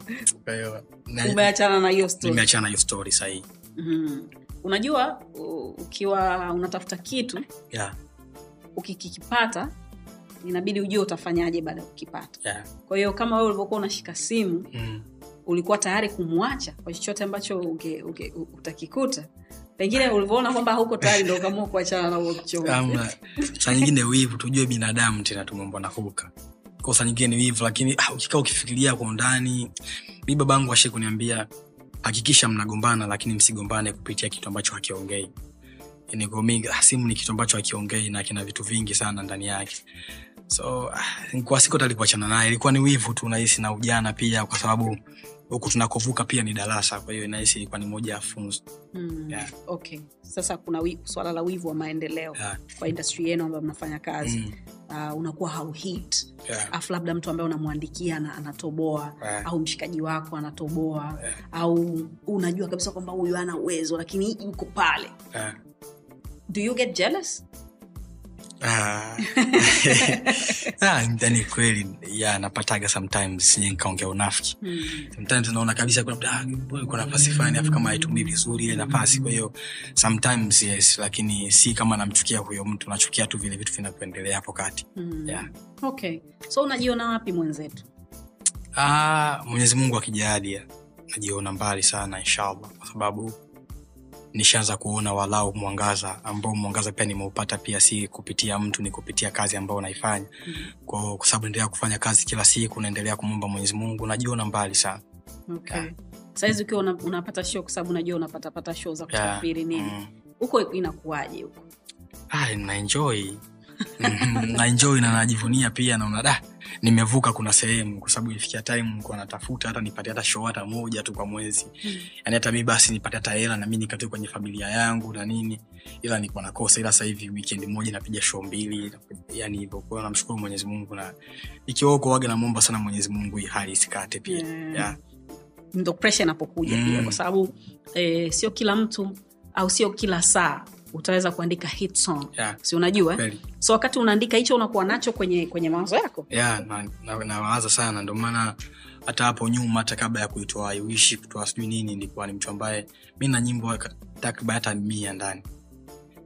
na- umeachana na hiyo nimeachana hiyo story sahii Mhm. unajua ukiwa unatafuta kitu yeah, ukikipata inabidi ujue utafanyaje baada ya kukipata yeah. kwa hiyo kama wewe ulivyokuwa unashika simu Mm. Ulikuwa tayari kumwacha kwa chochote ambacho uge, uge, utakikuta. Pengine ulivyoona kwamba huko tayari ndo ukaamua kuachana na saa nyingine wivu tujue binadamu tena tumeumbwa nakuka saa nyingine ni wivu lakini ah, ukikaa ukifikiria kwa undani mi babangu ashe kuniambia hakikisha mnagombana lakini msigombane kupitia kitu ambacho hakiongei. Ah, simu ni kitu ambacho hakiongei na kina vitu vingi sana ndani yake so ah, kwa siku hata kuachana naye ilikuwa ni wivu tu nahisi na ujana pia kwa sababu huku tunakovuka pia ni darasa kwa hiyo nahisi ilikuwa ni moja ya funzo mm. Yeah. okay sasa kuna wi, swala la wivu wa maendeleo yeah. kwa industry yenu ambayo mnafanya kazi Mm. uh, unakuwa hauhit Yeah. afu labda mtu ambaye unamwandikia na anatoboa Yeah. au mshikaji wako anatoboa Yeah. au unajua kabisa kwamba huyu ana uwezo lakini yuko pale Yeah. do you get jealous Ah. Ah, yani kweli ya napataga sometimes sije nikaongea unafiki mm. sometimes naona kabisa kuna ah, kuna nafasi fulani afu kama haitumii vizuri ile nafasi kwa hiyo sometimes yes lakini si kama namchukia huyo mtu nachukia tu vile vitu vinavyoendelea hapo kati Mm. yeah. okay so unajiona wapi mwenzetu ah, mwenyezi mungu akijalia najiona mbali sana inshallah kwa sababu nishaanza kuona walau mwangaza ambao mwangaza pia nimeupata pia si kupitia mtu ni kupitia kazi ambayo naifanya Mm. kwa kwa sababu naendelea kufanya kazi kila siku naendelea kumwomba mwenyezi mungu najiona mbali sana okay. Yeah. saizi ukiwa una, unapata show kwa sababu unajua unapatapata show za Yeah. nini huko Mm. huko inakuwaje huko Ah, naenjoy Naenjoy na najivunia pia naona da nimevuka kuna sehemu kwa sababu ifikia time nilikuwa natafuta hata nipate hata show hata moja tu kwa mwezi yani hata mi basi nipate hata hela na mi nikatoe kwenye familia yangu na nini ila nilikuwa nakosa ila sasa hivi weekend moja napiga show mbili yani hivyo kwa hiyo namshukuru mwenyezi mungu na ikiwa uko waga namwomba sana mwenyezi mungu hii hali isikate pia Yeah. yeah. ndo presha inapokuja Mm. pia kwa sababu eh, sio kila mtu au sio kila saa utaweza kuandika hit song. Yeah. si unajua? So wakati unaandika hicho unakuwa nacho kwenye kwenye mawazo yako. Yeah, nawaza na, na sana. Ndio maana hata hapo nyuma hata kabla ya kuitoa iwishi kutoa sijui nini nilikuwa ni mtu ambaye mi na nyimbo takriban hata mia ndani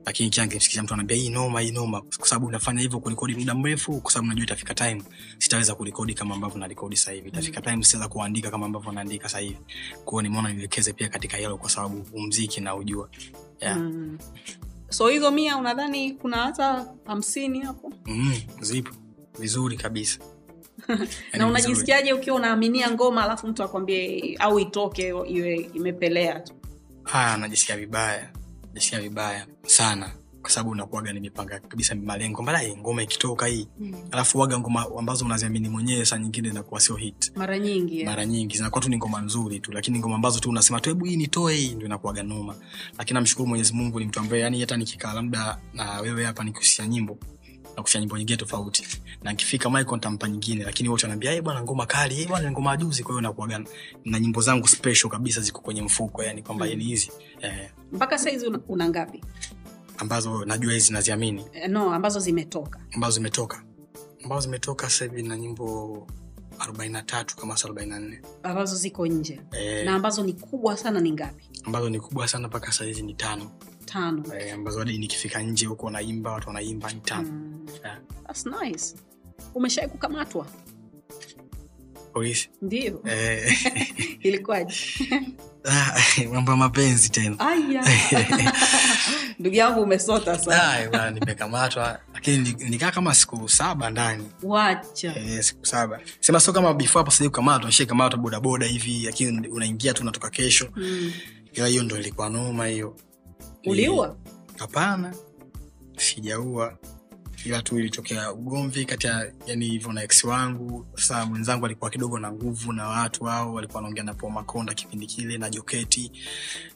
lakini kia nkimsikiza mtu anaambia hii noma hii noma. Kwa sababu nafanya hivyo kurekodi muda mrefu kwa sababu najua itafika time sitaweza kurekodi kama ambavyo narekodi sasa hivi. Itafika time sitaweza kuandika kama ambavyo naandika sasa hivi. Kwao nimeona niwekeze pia katika hilo kwa sababu umziki na ujua yeah. mm. so hizo mia unadhani kuna hata hamsini hapo? Mm, zipo. Vizuri kabisa. Yaani na unajisikiaje ukiwa unaaminia ngoma alafu mtu akwambie au itoke iwe imepelea tu? Ah, najisikia vibaya najisikia vibaya sana kwa sababu unakuaga nimepanga kabisa malengo mbala ngoma ikitoka hii. Alafu waga ngoma ambazo unaziamini mwenyewe saa nyingine inakuwa sio hit. Mara nyingi mara nyingi zinakuwa tu ni ngoma nzuri tu lakini ngoma ambazo tu unasema tu hebu hii nitoe hii ndio inakuwaga noma. Lakini namshukuru mwenyezi mungu ni mtu ambaye yani hata nikikaa labda na wewe hapa nikusia nyimbo nakusia nyimbo nyingine tofauti. Na nkifika mic nitampa nyingine lakini wote wanaambia hey, bwana ngoma kali hey, bwana ngoma juzi. Kwa hiyo nakuwaga na nyimbo zangu special kabisa ziko kwenye mfuko yani kwamba Mm. yani hizi. Eh, mpaka saizi una, una ngapi? Ambazo najua hizi naziamini. Eh, no ambazo zimetoka. Ambazo zimetoka. Ambazo zimetoka sasa hivi na nyimbo arobaini na tatu kama sa arobaini na nne. Ambazo ziko nje. Eh, na ambazo ni kubwa sana ni ngapi? Ambazo ni kubwa sana mpaka saizi ni tano tano. Eh, ambazo hadi nikifika nje huko wanaimba watu wanaimba ni tano mm. Yeah. That's nice. Umeshawai kukamatwa? Polisi ndio. Eh, ilikuwaje? Ah, mambo ya mapenzi tena. Ndugu yangu umesota sana. Nimekamatwa. Lakini nikaa kama siku saba ndani. Wacha. Eh, siku saba. Sema sio kama before hapo sijai kukamatwa nishakamatwa bodaboda hivi lakini unaingia tu unatoka kesho. Mm. ila hiyo ndo ilikuwa noma hiyo uliua? Hapana. Sijaua. Ila tu ilitokea ugomvi kati ya yani hivyo na ex wangu. Sasa mwenzangu alikuwa kidogo na nguvu na watu wao walikuwa wanaongea na po makonda kipindi kile na joketi.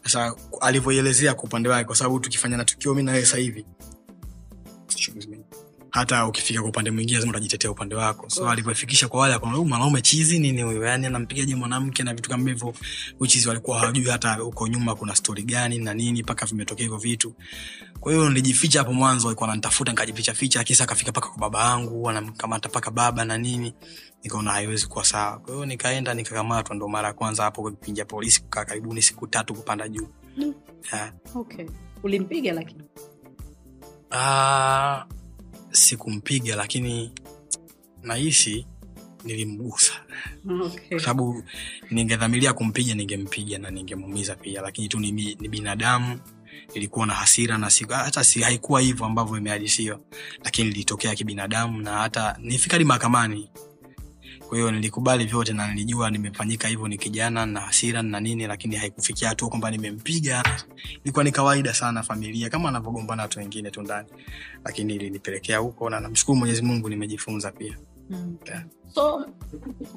Sasa alivyoielezea kwa upande wake kwa sababu tukifanya na tukio mi nawe sahivi hata ukifika kwa upande mwingine lazima utajitetea upande wako. So alivyofikisha kwa wale akaona, mwanaume chizi nini huyo yani anampigaje mwanamke na vitu kama hivyo. Uchizi walikuwa hawajui hata huko nyuma kuna stori gani na nini mpaka vimetokea hivyo vitu. Kwa hiyo nilijificha hapo mwanzo alikuwa ananitafuta nikajificha ficha kisa akafika mpaka kwa baba yangu anamkamata mpaka baba na nini. Nikaona haiwezi kuwa sawa. Kwa hiyo nikaenda nikakamatwa. Ndo mara ya kwanza hapo kipindi cha polisi kukaa karibuni siku tatu kupanda juu. Mm. yeah. okay. Ulimpiga lakini? Ah, sikumpiga lakini nahisi nilimgusa okay. kwa sababu ningedhamiria kumpiga ningempiga na ningemuumiza pia lakini tu ni, ni binadamu ilikuwa na hasira na siku, hata si haikuwa hivyo ambavyo imehadisiwa lakini ilitokea kibinadamu na hata nifika hadi mahakamani kwa hiyo nilikubali vyote na nilijua nimefanyika hivyo ni kijana na hasira na nini lakini haikufikia hatua kwamba nimempiga. Ilikuwa ni kawaida sana familia kama anavyogombana watu wengine tu ndani. Lakini ilinipelekea huko na namshukuru mwenyezi mungu nimejifunza pia. Mm. Yeah. so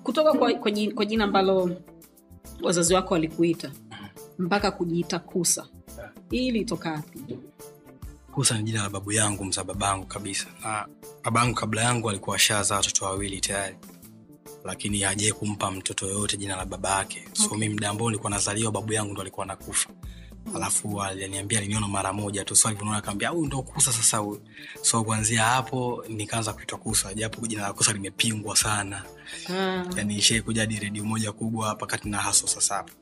kutoka kwa, kwa, jina, kwa jina ambalo wazazi wako walikuita mpaka kujiita kusa hii ilitoka wapi? Kusa ni jina la babu yangu mza babangu kabisa. Na babangu kabla yangu alikuwa ashazaa watoto wawili tayari lakini hajai kumpa mtoto yoyote jina la baba yake. So Okay. mi mda ambao nilikuwa nazaliwa babu yangu ndo alikuwa nakufa alafu aliniambia aliniona mara moja tu. So alivyoniona akaambia huyu ndo kusa sasa huyu so kuanzia hapo nikaanza kuitwa kusa japo jina la kusa limepingwa sana. Mm. yani ishai kuja hadi redio moja kubwa hapa kati na haso sasa hapo.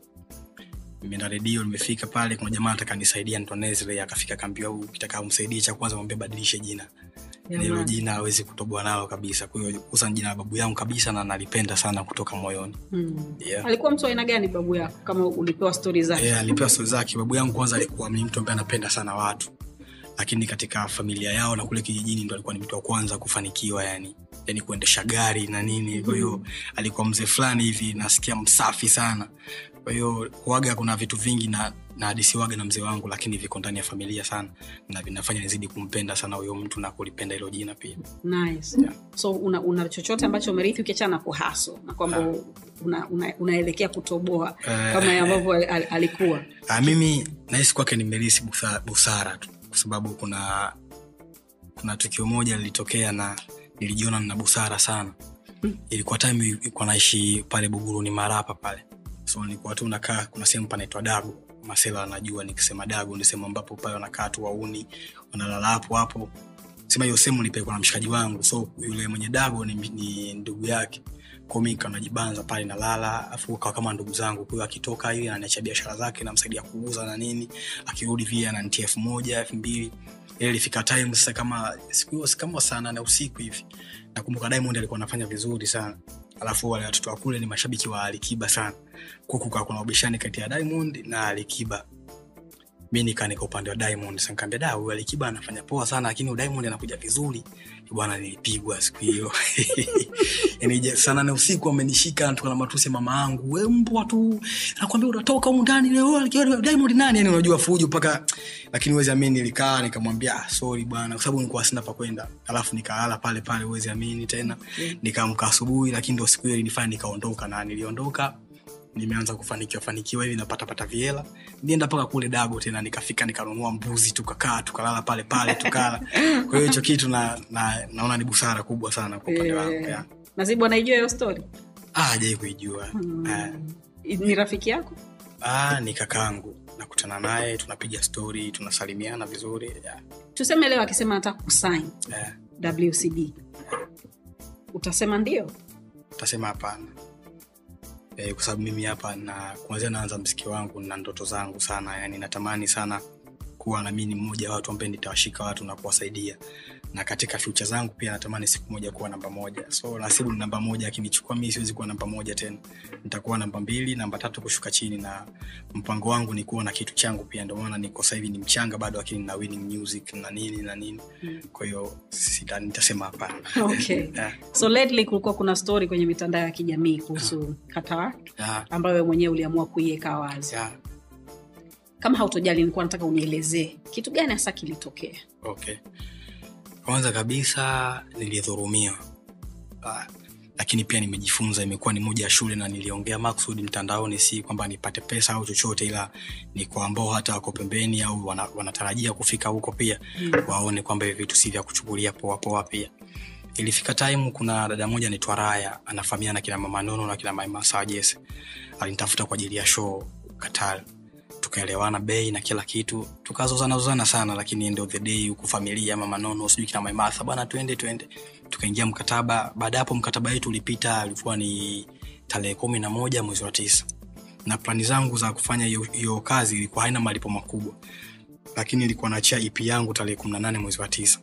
Nimeenda redio nimefika pale kuna jamaa nataka nisaidia ntonee zile akafika kaambia huyu umsaidie cha kwanza mwambie badilishe jina. Na hilo jina awezi kutoboa nalo kabisa. Kwa hiyo jina la babu yangu kabisa na nalipenda sana kutoka moyoni. Mm. yeah. alikuwa mtu aina gani babu yako kama ulipewa stori zake? Yeah, alipewa stori zake. Babu yangu kwanza alikuwa ni mtu ambaye anapenda sana watu. Lakini katika familia yao na kule kijijini ndo alikuwa ni mtu wa kwanza kufanikiwa yani. Yani kuendesha gari na nini. Kwa hiyo alikuwa mzee fulani hivi nasikia msafi sana kwa hiyo waga kuna vitu vingi na nahadisiwaga waga na mzee wangu lakini viko ndani ya familia sana. Na vinafanya nizidi kumpenda sana huyo mtu na kulipenda hilo jina pia. Nice. Yeah. so una, una chochote ambacho umerithi ukiachana na kuhaso na kwamba unaelekea una, una, kutoboa Eh, kama ambavyo al- al- alikuwa? Uh, mimi nahisi kwake nimerisi busara, busara tu kwa sababu kuna kuna tukio moja lilitokea na nilijiona nina busara sana. Mm. ilikuwa time ilikuwa naishi pale buguruni marapa pale so nilikuwa tu nakaa kuna sehemu panaitwa dago masela anajua nikisema dago ni sehemu ambapo pale wanakaa tu wauni wanalala hapo hapo. Sema hiyo sehemu nilipelekwa na mshikaji wangu so yule mwenye dago ni, ni ndugu yake. Komika pale nalala afu kawa kama ndugu zangu kwa akitoka hivi ananiacha biashara zake namsaidia kuuza na nini. Akirudi vile ananitia elfu moja elfu mbili. Ile ilifika time sasa kama siku kama saa nane usiku hivi. Nakumbuka diamond alikuwa anafanya vizuri sana alafu wale watoto wa kule ni mashabiki wa alikiba sana. Kwa kuna ubishani kati ya diamond na alikiba mi nikanika upande wa diamond. Sasa da huyu alikiba anafanya poa sana lakini diamond anakuja vizuri. Bwana nilipigwa siku hiyo. Yani je- saa usiku amenishika anatoka na matusi mama yangu. We mbwa tu nakwambia unatoka humu ndani leo diamond nani? Yani unajua fujo mpaka lakini uwezi amini nilikaa nikamwambia "Ah, sorry bwana kwa sababu nilikuwa sina pa kwenda. Alafu nikalala pale pale uwezi amini tena. Nikaamka asubuhi lakini ndo siku hiyo ilinifanya nikaondoka na niliondoka nimeanza kufanikiwa fanikiwa hivi napatapata viela. Nienda mpaka kule dago tena nikafika nikanunua mbuzi tukakaa tukalala pale pale tukala. Kwa hiyo hicho kitu na, na, naona ni busara kubwa sana kwa upande wangu Eh, nazibu anaijua hiyo stori ah, ajai kuijua. Hmm. Ah, ni rafiki yako? Ah, ni kakangu nakutana naye tunapiga stori tunasalimiana vizuri yeah. tuseme leo akisema nataka kusain Yeah. wcd utasema ndio? Utasema hapana e, kwa sababu mimi hapa na kuanzia naanza mziki wangu na ndoto zangu sana yani natamani sana kuwa na mi ni mmoja wa watu ambaye nitawashika watu na kuwasaidia na katika future zangu pia natamani siku moja kuwa namba moja so nasibu ni namba moja akinichukua mi siwezi kuwa namba moja tena nitakuwa namba mbili namba tatu kushuka chini na mpango wangu ni kuwa na kitu changu pia ndio maana niko sasa hivi ni mchanga bado lakini na winning music na nini na nini Mm. kwa hiyo sita- nitasema hapana Okay. yeah. so lately kulikuwa kuna story kwenye mitandao ya kijamii kuhusu Qatar Yeah. ambayo mwenyewe uliamua kuiweka wazi Yeah. Kama hautojali nilikuwa nataka unielezee. Kitu gani hasa kilitokea? Okay. Kwanza kabisa nilidhurumiwa Ah, lakini pia nimejifunza imekuwa ni moja ya shule na niliongea maksudi mtandaoni si kwamba nipate pesa au chochote ila ni kwa ambao hata wako pembeni au wana, wanatarajia kufika huko pia Mm. waone kwamba hivi vitu si vya kuchukulia poa poa pia. Ilifika time kuna dada moja naitwa raya anafahamiana kina mama nono na kina mama alinitafuta kwa ajili ya show katal tukaelewana bei na kila kitu. Tukazozana zozana sana lakini end of the day huku familia nono sijui kina maimatha bana twende twende. Tukaingia mkataba. Baada hapo mkataba wetu ulipita ulikuwa ni tarehe kumi na moja mwezi wa tisa. Na plani zangu za kufanya hiyo- kazi ilikuwa haina malipo makubwa. Lakini ilikuwa naachia ip yangu tarehe kumi na nane mwezi wa tisa.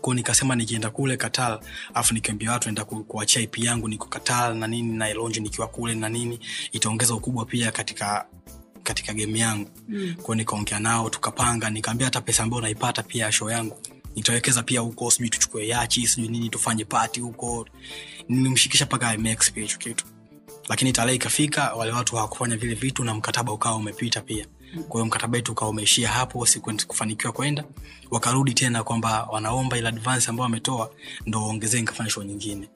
Ko nikasema nikienda kule katal alafu nikiambia watu enda kuachia ip yangu niko katal na nini na elonji nikiwa kule na nini itaongeza ukubwa pia katika katika game yangu. Mm. kwao nikaongea nao tukapanga nikaambia hata pesa ambayo naipata pia ya show yangu nitawekeza pia huko sijui tuchukue yachi sijui nini tufanye pati huko. Nilimshikisha mpaka pia hicho kitu. Lakini tarehe ikafika wale watu hawakufanya vile vitu na mkataba ukawa umepita pia. Kwa hiyo mkataba wetu ukawa umeishia hapo sikufanikiwa kwenda. Wakarudi tena kwamba wanaomba ile advance ambayo wametoa ndo waongezee nikafanya show nyingine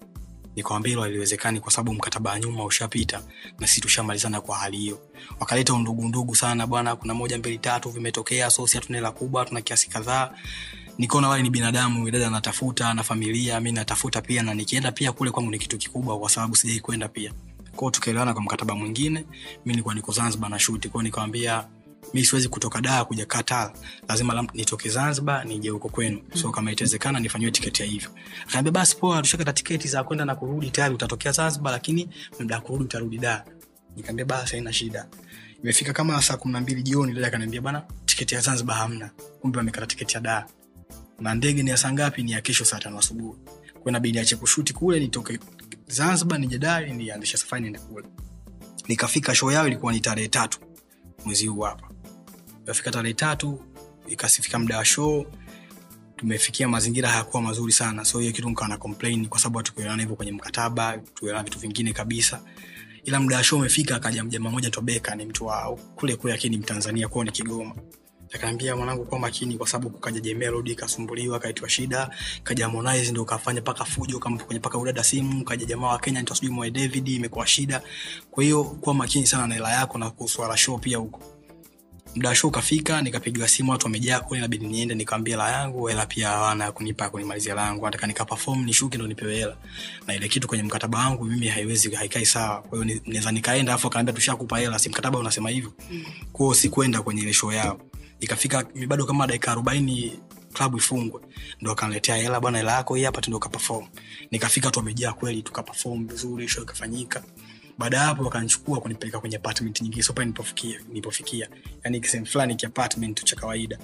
nikawambia hilo haliwezekani kwa sababu mkataba wa nyuma ushapita na sisi tushamalizana kwa hali hiyo. Wakaleta undugundugu sana bwana kuna moja mbili tatu vimetokea so si hatuna hela kubwa tuna kiasi kadhaa. Nikaona wale ni binadamu dada anatafuta na familia mi natafuta pia na nikienda pia kule kwangu ni kitu kikubwa kwa sababu sijai kwenda pia. Kwao tukaelewana kwa mkataba mwingine mi nilikuwa niko zanzibar na shuti kwao nikawambia mi siwezi kutoka daa kuja kata lazima nitoke zanzibar nije huko kwenu. So kama itawezekana nifanyiwe tiketi ya hivyo. Akaambia basi poa tushakata tiketi za kwenda na kurudi tayari utatokea zanzibar lakini muda wa kurudi utarudi daa nikaambia basi haina shida. Imefika kama saa kumi na mbili jioni dada akaniambia bana tiketi ya zanzibar hamna. Kumbe wamekata tiketi ya daa na ndege ni ya saa ngapi? Ni ya kesho saa tano asubuhi. Kwa inabidi ache kushuti kule nitoke zanzibar nije niandishe safari niende kule. Nikafika show yao ilikuwa ni tarehe tatu mwezi huu hapa ikafika tarehe tatu ikasifika muda wa show tumefikia mazingira hayakuwa mazuri sana. So hiyo kitu nikawa na complain kwa sababu hatukuelewana hivyo kwenye mkataba tuelewana vitu vingine kabisa. Ila muda wa show umefika akaja mjamaa moja tobeka ni mtu wa kule kule lakini mtanzania kwao ni kigoma. Akaambia mwanangu kuwa makini kwa sababu kukaja jemelodi kasumbuliwa kaitwa shida kaja Harmonize ndo kafanya paka fujo kwenye paka udada simu kaja jamaa wa Kenya ndio sijui Moe David imekuwa shida. Kwa hiyo kuwa makini sana na hela yako na kuhusu show pia huko muda wa show kafika nikapigiwa simu watu wamejaa kule inabidi niende nikamwambia hela yangu hela pia hawana ya kunipa kunimalizia hela yangu nataka nika perform nishuke ndo nipewe hela. Na ile kitu kwenye mkataba wangu mimi haiwezi haikai sawa. Kwa hiyo naweza nikaenda afu akaambia tushakupa hela si mkataba unasema hivyo? Kwa hiyo sikwenda kwenye ile show yao. Ikafika bado kama dakika arobaini klabu ifungwe. Ndo akaniletea hela bwana hela yako hii hapa tundo kaperform nikafika tu wamejaa kweli tukaperform vizuri show ikafanyika baada hapo wakanichukua kunipeleka kwenye apartment nyingine sio pale nilipofikia yani sehemu fulani ki apartment cha kawaida.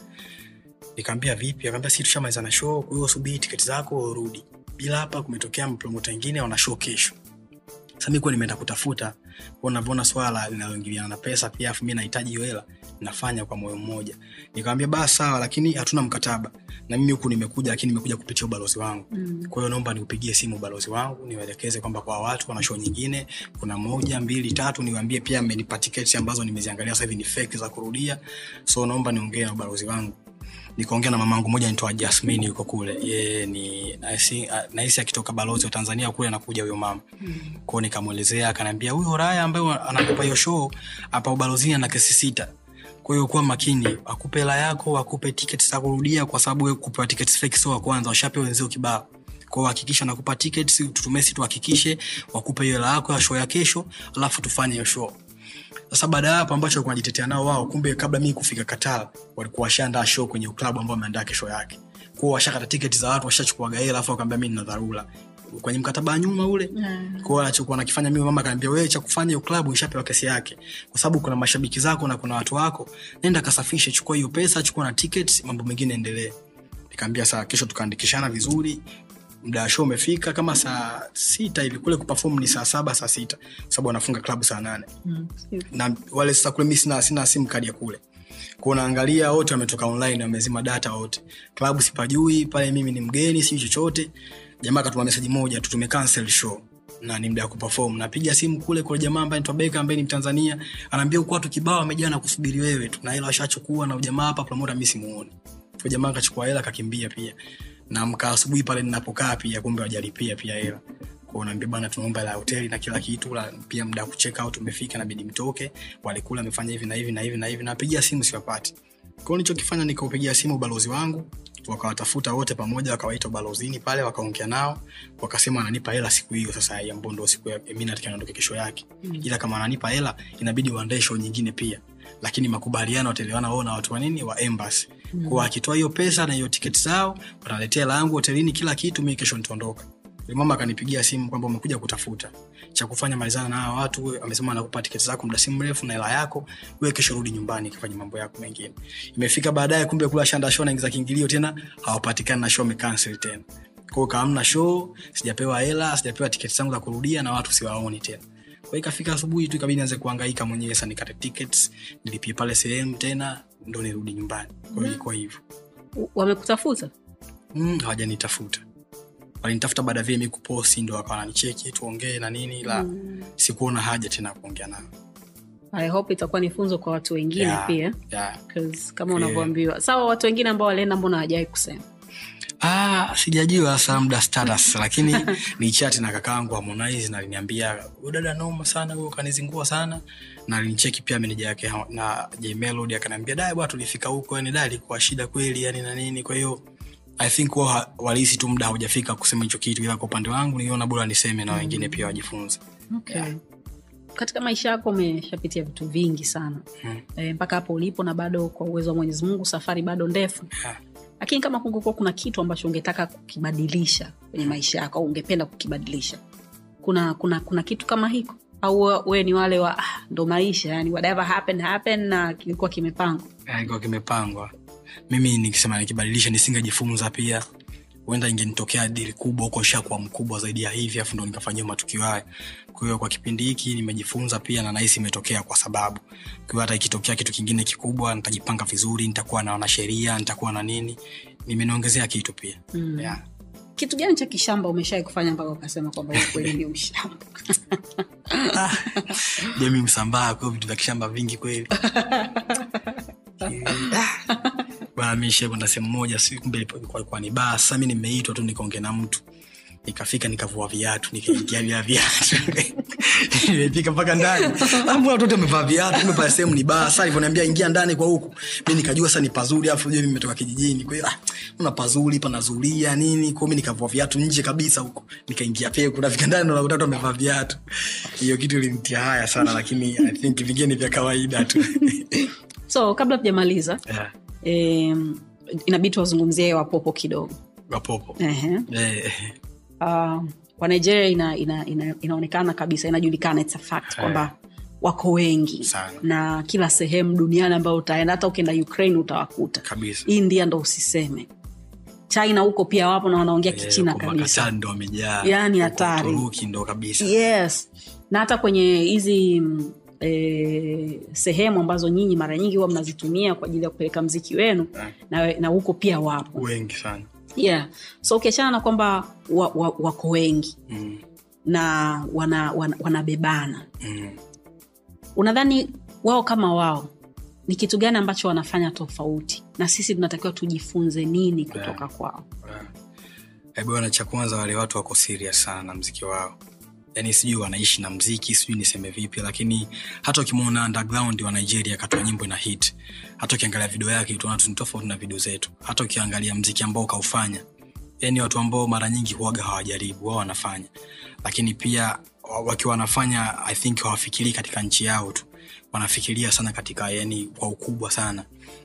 Nikaambia vipi? Akaambia si tushamaliza na show kwa hiyo subiri tiketi zako urudi. Bila hapa kumetokea mpromota wengine wana show kesho. Sasa mimi kuwa nimeenda kutafuta kwa unavyoona swala linaloingiliana na pesa pia afu mimi nahitaji hiyo hela nafanya kwa moyo mmoja. Nikamwambia basi sawa lakini hatuna mkataba. Na mimi huku nimekuja lakini nimekuja kupitia ubalozi wangu. Mm. kwa hiyo naomba niupigie simu ubalozi wangu niwaelekeze kwamba kwa watu wana show nyingine. Kuna moja mbili tatu niwaambie pia mmenipa tiketi ambazo nimeziangalia sasa hivi ni fake za kurudia. So naomba niongee na ubalozi wangu. Nikaongea na mamangu moja nitoa Jasmine yuko kule. Yeye ni nahisi nahisi akitoka balozi wa Tanzania kule anakuja huyo mama. Mm. kwao nikamwelezea akaniambia huyo Raya ambaye anakupa hiyo show hapa ubalozini ana kesi sita kwa hiyo kuwa makini akupe hela yako akupe tiketi za kurudia kwa sababu kupewa tiketi fake sio wa kwanza washapewa wenzio kibao. Hakikisha nakupa tiketi tutumie si tuhakikishe wakupe hiyo hela yako ya show ya kesho alafu tufanye hiyo show. Sasa baada ya hapo ambacho walikuwa wanajitetea nao wao kumbe kabla mimi kufika Qatar walikuwa washaandaa show kwenye klabu ambao wameandaa kesho yake. Kwao washakata tiketi za watu washachukua hela, alafu wakaambia mimi nina dharura kwenye mkataba wa nyuma ule. Mm. kwao anachokuwa nakifanya mimi mama kaniambia wewe cha kufanya hiyo klabu ishapewa kesi yake. Kwa sababu kuna mashabiki zako na kuna watu wako. Nenda kasafishe chukua hiyo pesa chukua na ticket mambo mengine endelee nikaambia saa kesho tukaandikishana vizuri. Wa show umefika kama saa sita hivi kule kupafom ni saa saba saa sita. Kwa sababu wanafunga klabu saa nane. Mm. na wale sasa kule mi sina, sina simu kadi ya kule. Kunaangalia wote wametoka online wamezima data wote. Klabu sipajui pale mimi ni mgeni sijui chochote jamaa katuma meseji moja tu tumecancel show. Na ni muda wa kuperform. Napiga simu kule kwa jamaa ambaye anaitwa Beka ambaye ni Mtanzania. Anaambia uko watu kibao wamejaa na kusubiri wewe tu. Na hela washachukua na ujamaa hapa promoter mimi simuoni. Kwa jamaa akachukua hela akakimbia pia. Na mka asubuhi pale ninapokaa pia kumbe wajalipia pia hela. Naambia bana tunaomba la hoteli na kila kitu la pia muda wa kucheck out umefika mtoke. Walikula amefanya hivi na hivi na hivi na hivi. Napigia simu siwapati. Kwa hiyo nilichokifanya simu balozi wangu wakawatafuta wote pamoja wakawaita ubalozini pale wakaongea nao wakasema ananipa hela siku hiyo sasa ya mbondo siku ya mimi nataka niondoke kesho yake. Mm. ila kama ananipa hela inabidi waandae show nyingine pia. Lakini makubaliano wataelewana wao na watu wa nini? Wa embassy. Mm. kwa akitoa hiyo pesa na hiyo tiketi zao wataletea hela yangu hotelini kila kitu mimi kesho nitaondoka mama akanipigia simu kwamba umekuja kutafuta. Cha kufanya malizana na hawa watu amesema anakupa tiketi zako muda si mrefu na hela yako wewe kesho rudi nyumbani kafanya mambo yako mengine. Imefika baadaye kumbe kula shanda show naingiza kiingilio tena hawapatikani na show amecancel tena. Kwao kaamna show sijapewa hela sijapewa tiketi zangu za kurudia na watu siwaoni tena. Kwa kwa ikafika asubuhi tu ikabidi nianze kuhangaika mwenyewe sasa nikate tickets nilipie pale sehemu tena ndo nirudi nyumbani. Kwa hiyo ilikuwa hivyo. Wamekutafuta? Mm, hawajanitafuta walinitafuta baada ya mi kuposti ndo wakawa wananicheki tuongee na nini la Mm. sikuona haja tena kuongea nao i hope itakuwa ni funzo kwa watu wengine Yeah, pia. yeah. Kama unavyoambiwa. Sawa watu wengine ambao walienda mbona hawajawai kusema? Ah, sijajua sasa muda status lakini ni chati na kakaangu Harmonize na aliniambia dada noma sana huyo kanizingua sana. Na alinicheki pia meneja yake na J Melody akaniambia dai bwana tulifika huko yani dai ilikuwa shida kweli yani na nini. Kwa hiyo I think wao walihisi tu muda haujafika kusema hicho kitu ila kwa upande wangu niliona bora niseme na wengine pia wajifunze. okay. Yeah. katika maisha yako umeshapitia vitu vingi sana hmm. e, mpaka hapo ulipo na bado kwa uwezo wa mwenyezi mungu safari bado ndefu Yeah. lakini kama kungekuwa kuna kitu ambacho ungetaka kukibadilisha kwenye maisha yako au ungependa kukibadilisha kuna kuna kuna kitu kama hiko au wewe ni wale wa ah, ndo maisha yani whatever happen happened na kilikuwa kimepangwa Yeah, kimepangwa mimi nikisema nikibadilisha nisingejifunza pia. Huenda ingenitokea dili kubwa huko shakuwa mkubwa zaidi ya hivi afu ndo nikafanyia matukio haya. Kwa hiyo kwa kipindi hiki nimejifunza pia na nahisi imetokea kwa sababu. Kwa hata ikitokea kitu kingine kikubwa nitajipanga vizuri nitakuwa na wanasheria nitakuwa na nini. Nimeniongezea kitu pia. Mm. yeah. kitu gani cha kishamba umeshawai kufanya mpaka ukasema kwamba kweli ni ushamba Ah, jemi msambaa kwao vitu vya kishamba vingi kweli Ah, bana kwenda sehemu moja si kumbe ilikuwa ni baa. Sasa mi nimeitwa tu nikaongea na mtu. Nikafika nikavua viatu nikaingia vya viatu. Nimepika mpaka ndani. Amu watu wote wamevaa viatu? Pale sehemu ni baa. Sa alivyoniambia ingia ndani kwa huku. Mi nikajua sa ni pazuri afu je nimetoka kijijini. Kwa hiyo ah, una pazuri panazulia nini. Kwao mi nikavua viatu nje kabisa huko nikaingia peku nafika ndani nakuta watu wamevaa viatu. Hiyo kitu ilimtia haya sana lakini i think vingine ni vya kawaida tu. So kabla tujamaliza yeah. Eh, inabidi tuwazungumzie wapopo kidogo. Wapopo. Eh, uh, kwa nigeria ina, ina, ina, inaonekana kabisa inajulikana it's a fact kwamba wako wengi Sana. na kila sehemu duniani ambayo utaenda hata ukienda ukraine utawakuta. Kabisa. India ndo usiseme. China huko pia wapo na wanaongea yeah, kichina kabisa. Yaani hatari. Ndo kabisa. Yes. Na hata kwenye hizi eh, sehemu ambazo nyinyi mara nyingi huwa mnazitumia kwa ajili ya kupeleka mziki wenu Eh. na, na huko pia wapo wengi sana yeah. so ukiachana na kwamba wa, wa, wako wengi mm. na wana, wana, wanabebana Mm. unadhani wao kama wao ni kitu gani ambacho wanafanya tofauti na sisi tunatakiwa tujifunze nini kutoka Yeah. kwao yeah. bwana cha kwanza wale watu wako serious sana na mziki wao yaani sijui wanaishi na mziki sijui niseme vipi lakini hata ukimwona underground wa nigeria katoa nyimbo na hit. Hata ukiangalia video yake utaona tu ni tofauti na video zetu. Hata ukiangalia mziki ambao ukaufanya yani watu ambao mara nyingi huaga hawajaribu wao wanafanya. Lakini pia wakiwa wanafanya i think hawafikirii katika nchi yao tu. Wanafikiria sana katika yani kwa ukubwa sana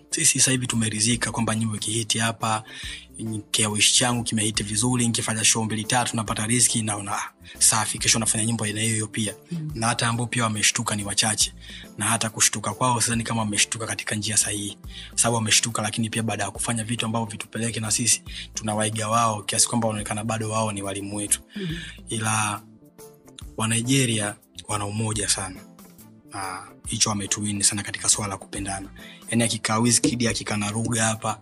sisi sasa hivi tumerizika kwamba nyimbo ikihiti hapa kiawishi changu kimehiti vizuri nkifanya show mbili tatu napata riski naona safi. Kesho nafanya nyimbo aina hiyo pia. Mm. na hata ambao pia wameshtuka ni wachache. Na hata kushtuka kwao sidhani kama wameshtuka katika njia sahihi. Sababu wameshtuka lakini pia baada ya kufanya vitu ambavyo vitupeleke na sisi tunawaiga wao kiasi kwamba wanaonekana bado wao ni walimu wetu. Mm. ila wanigeria wana umoja sana na uh, ametuwini sana katika swala la kupendana yani akikaa Wizkid akikaa na ruga hapa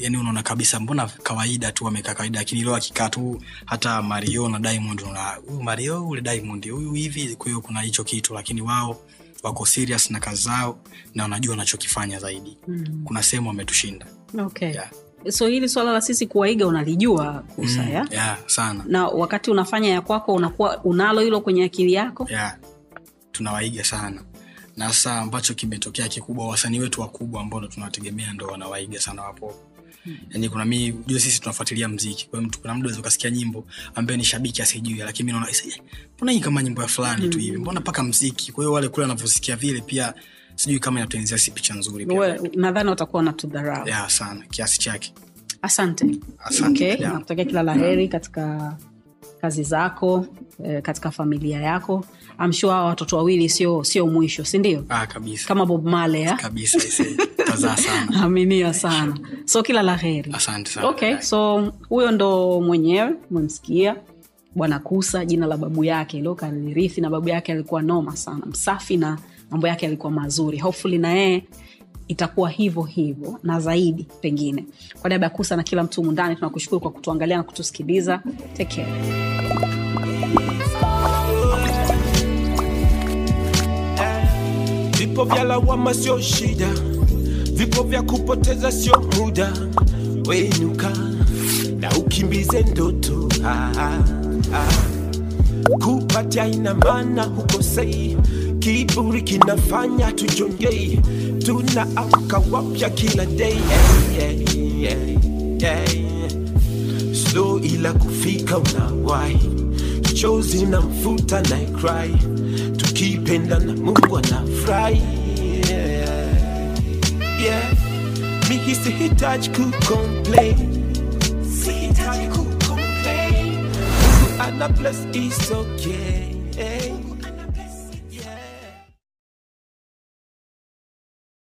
yani unaona kabisa mbona kawaida tu amekaa kawaida lakini leo akikaa tu hata mario na diamond na huyu mario ule diamond huyu hivi kwa hiyo kuna hicho kitu lakini wao wako serious na kazi zao na wanajua wanachokifanya zaidi mm. kuna sehemu wametushinda okay. yeah. so hili swala la sisi kuwaiga unalijua kusa Mm, ya? yeah, sana na wakati unafanya ya kwako unakuwa unalo hilo kwenye akili yako yeah. Tunawaiga sana. Na sasa ambacho kimetokea kikubwa wasanii wetu wakubwa ambao ndo tunawategemea ndo wanawaiga sana wapo. Yani kuna mi jua sisi tunafuatilia mziki kwa mtu kuna mda ukasikia nyimbo ambaye ni shabiki asijui lakini mi naona eh, mbona hii kama nyimbo ya fulani tu hivi? Mbona mpaka mziki? Kwa hiyo wale kule wanavyosikia vile pia sijui kama inatuenzia si picha nzuri nadhani watakuwa na tudharau. Sana kiasi chake. Asante. Asante, okay. yeah. nakutakia kila la heri katika kazi zako eh, katika familia yako. Amshua hawa watoto wawili sio sio mwisho sindio ah, kabisa. Kama bob male sana. Aminia sana. So kila la heri. Okay so huyo ndo mwenyewe umemsikia bwana kusa jina la babu yake. Ilo kanirithi na babu yake alikuwa noma sana msafi na mambo yake yalikuwa mazuri. Hopefully na yeye itakuwa hivyo hivyo na zaidi pengine. Kwa niaba ya kusa na kila mtu mundani tunakushukuru kwa kutuangalia na kutusikiliza. Take care. Vipo vya lawama sio shida vipo vya kupoteza sio muda. Wenuka na ukimbize ndoto. Ah, ah, ah. kupatia ina maana hukosei kiburi kinafanya tujongei tunaamka wapya kila day. Yeah, yeah, yeah, yeah. slow ila kufika unawai. Chozi na mfuta na cry. Tukipenda na mungu anafurahi. Yeah. yeah. mimi sihitaji kucomplain. Sihitaji kucomplain. Mungu ana bless is okay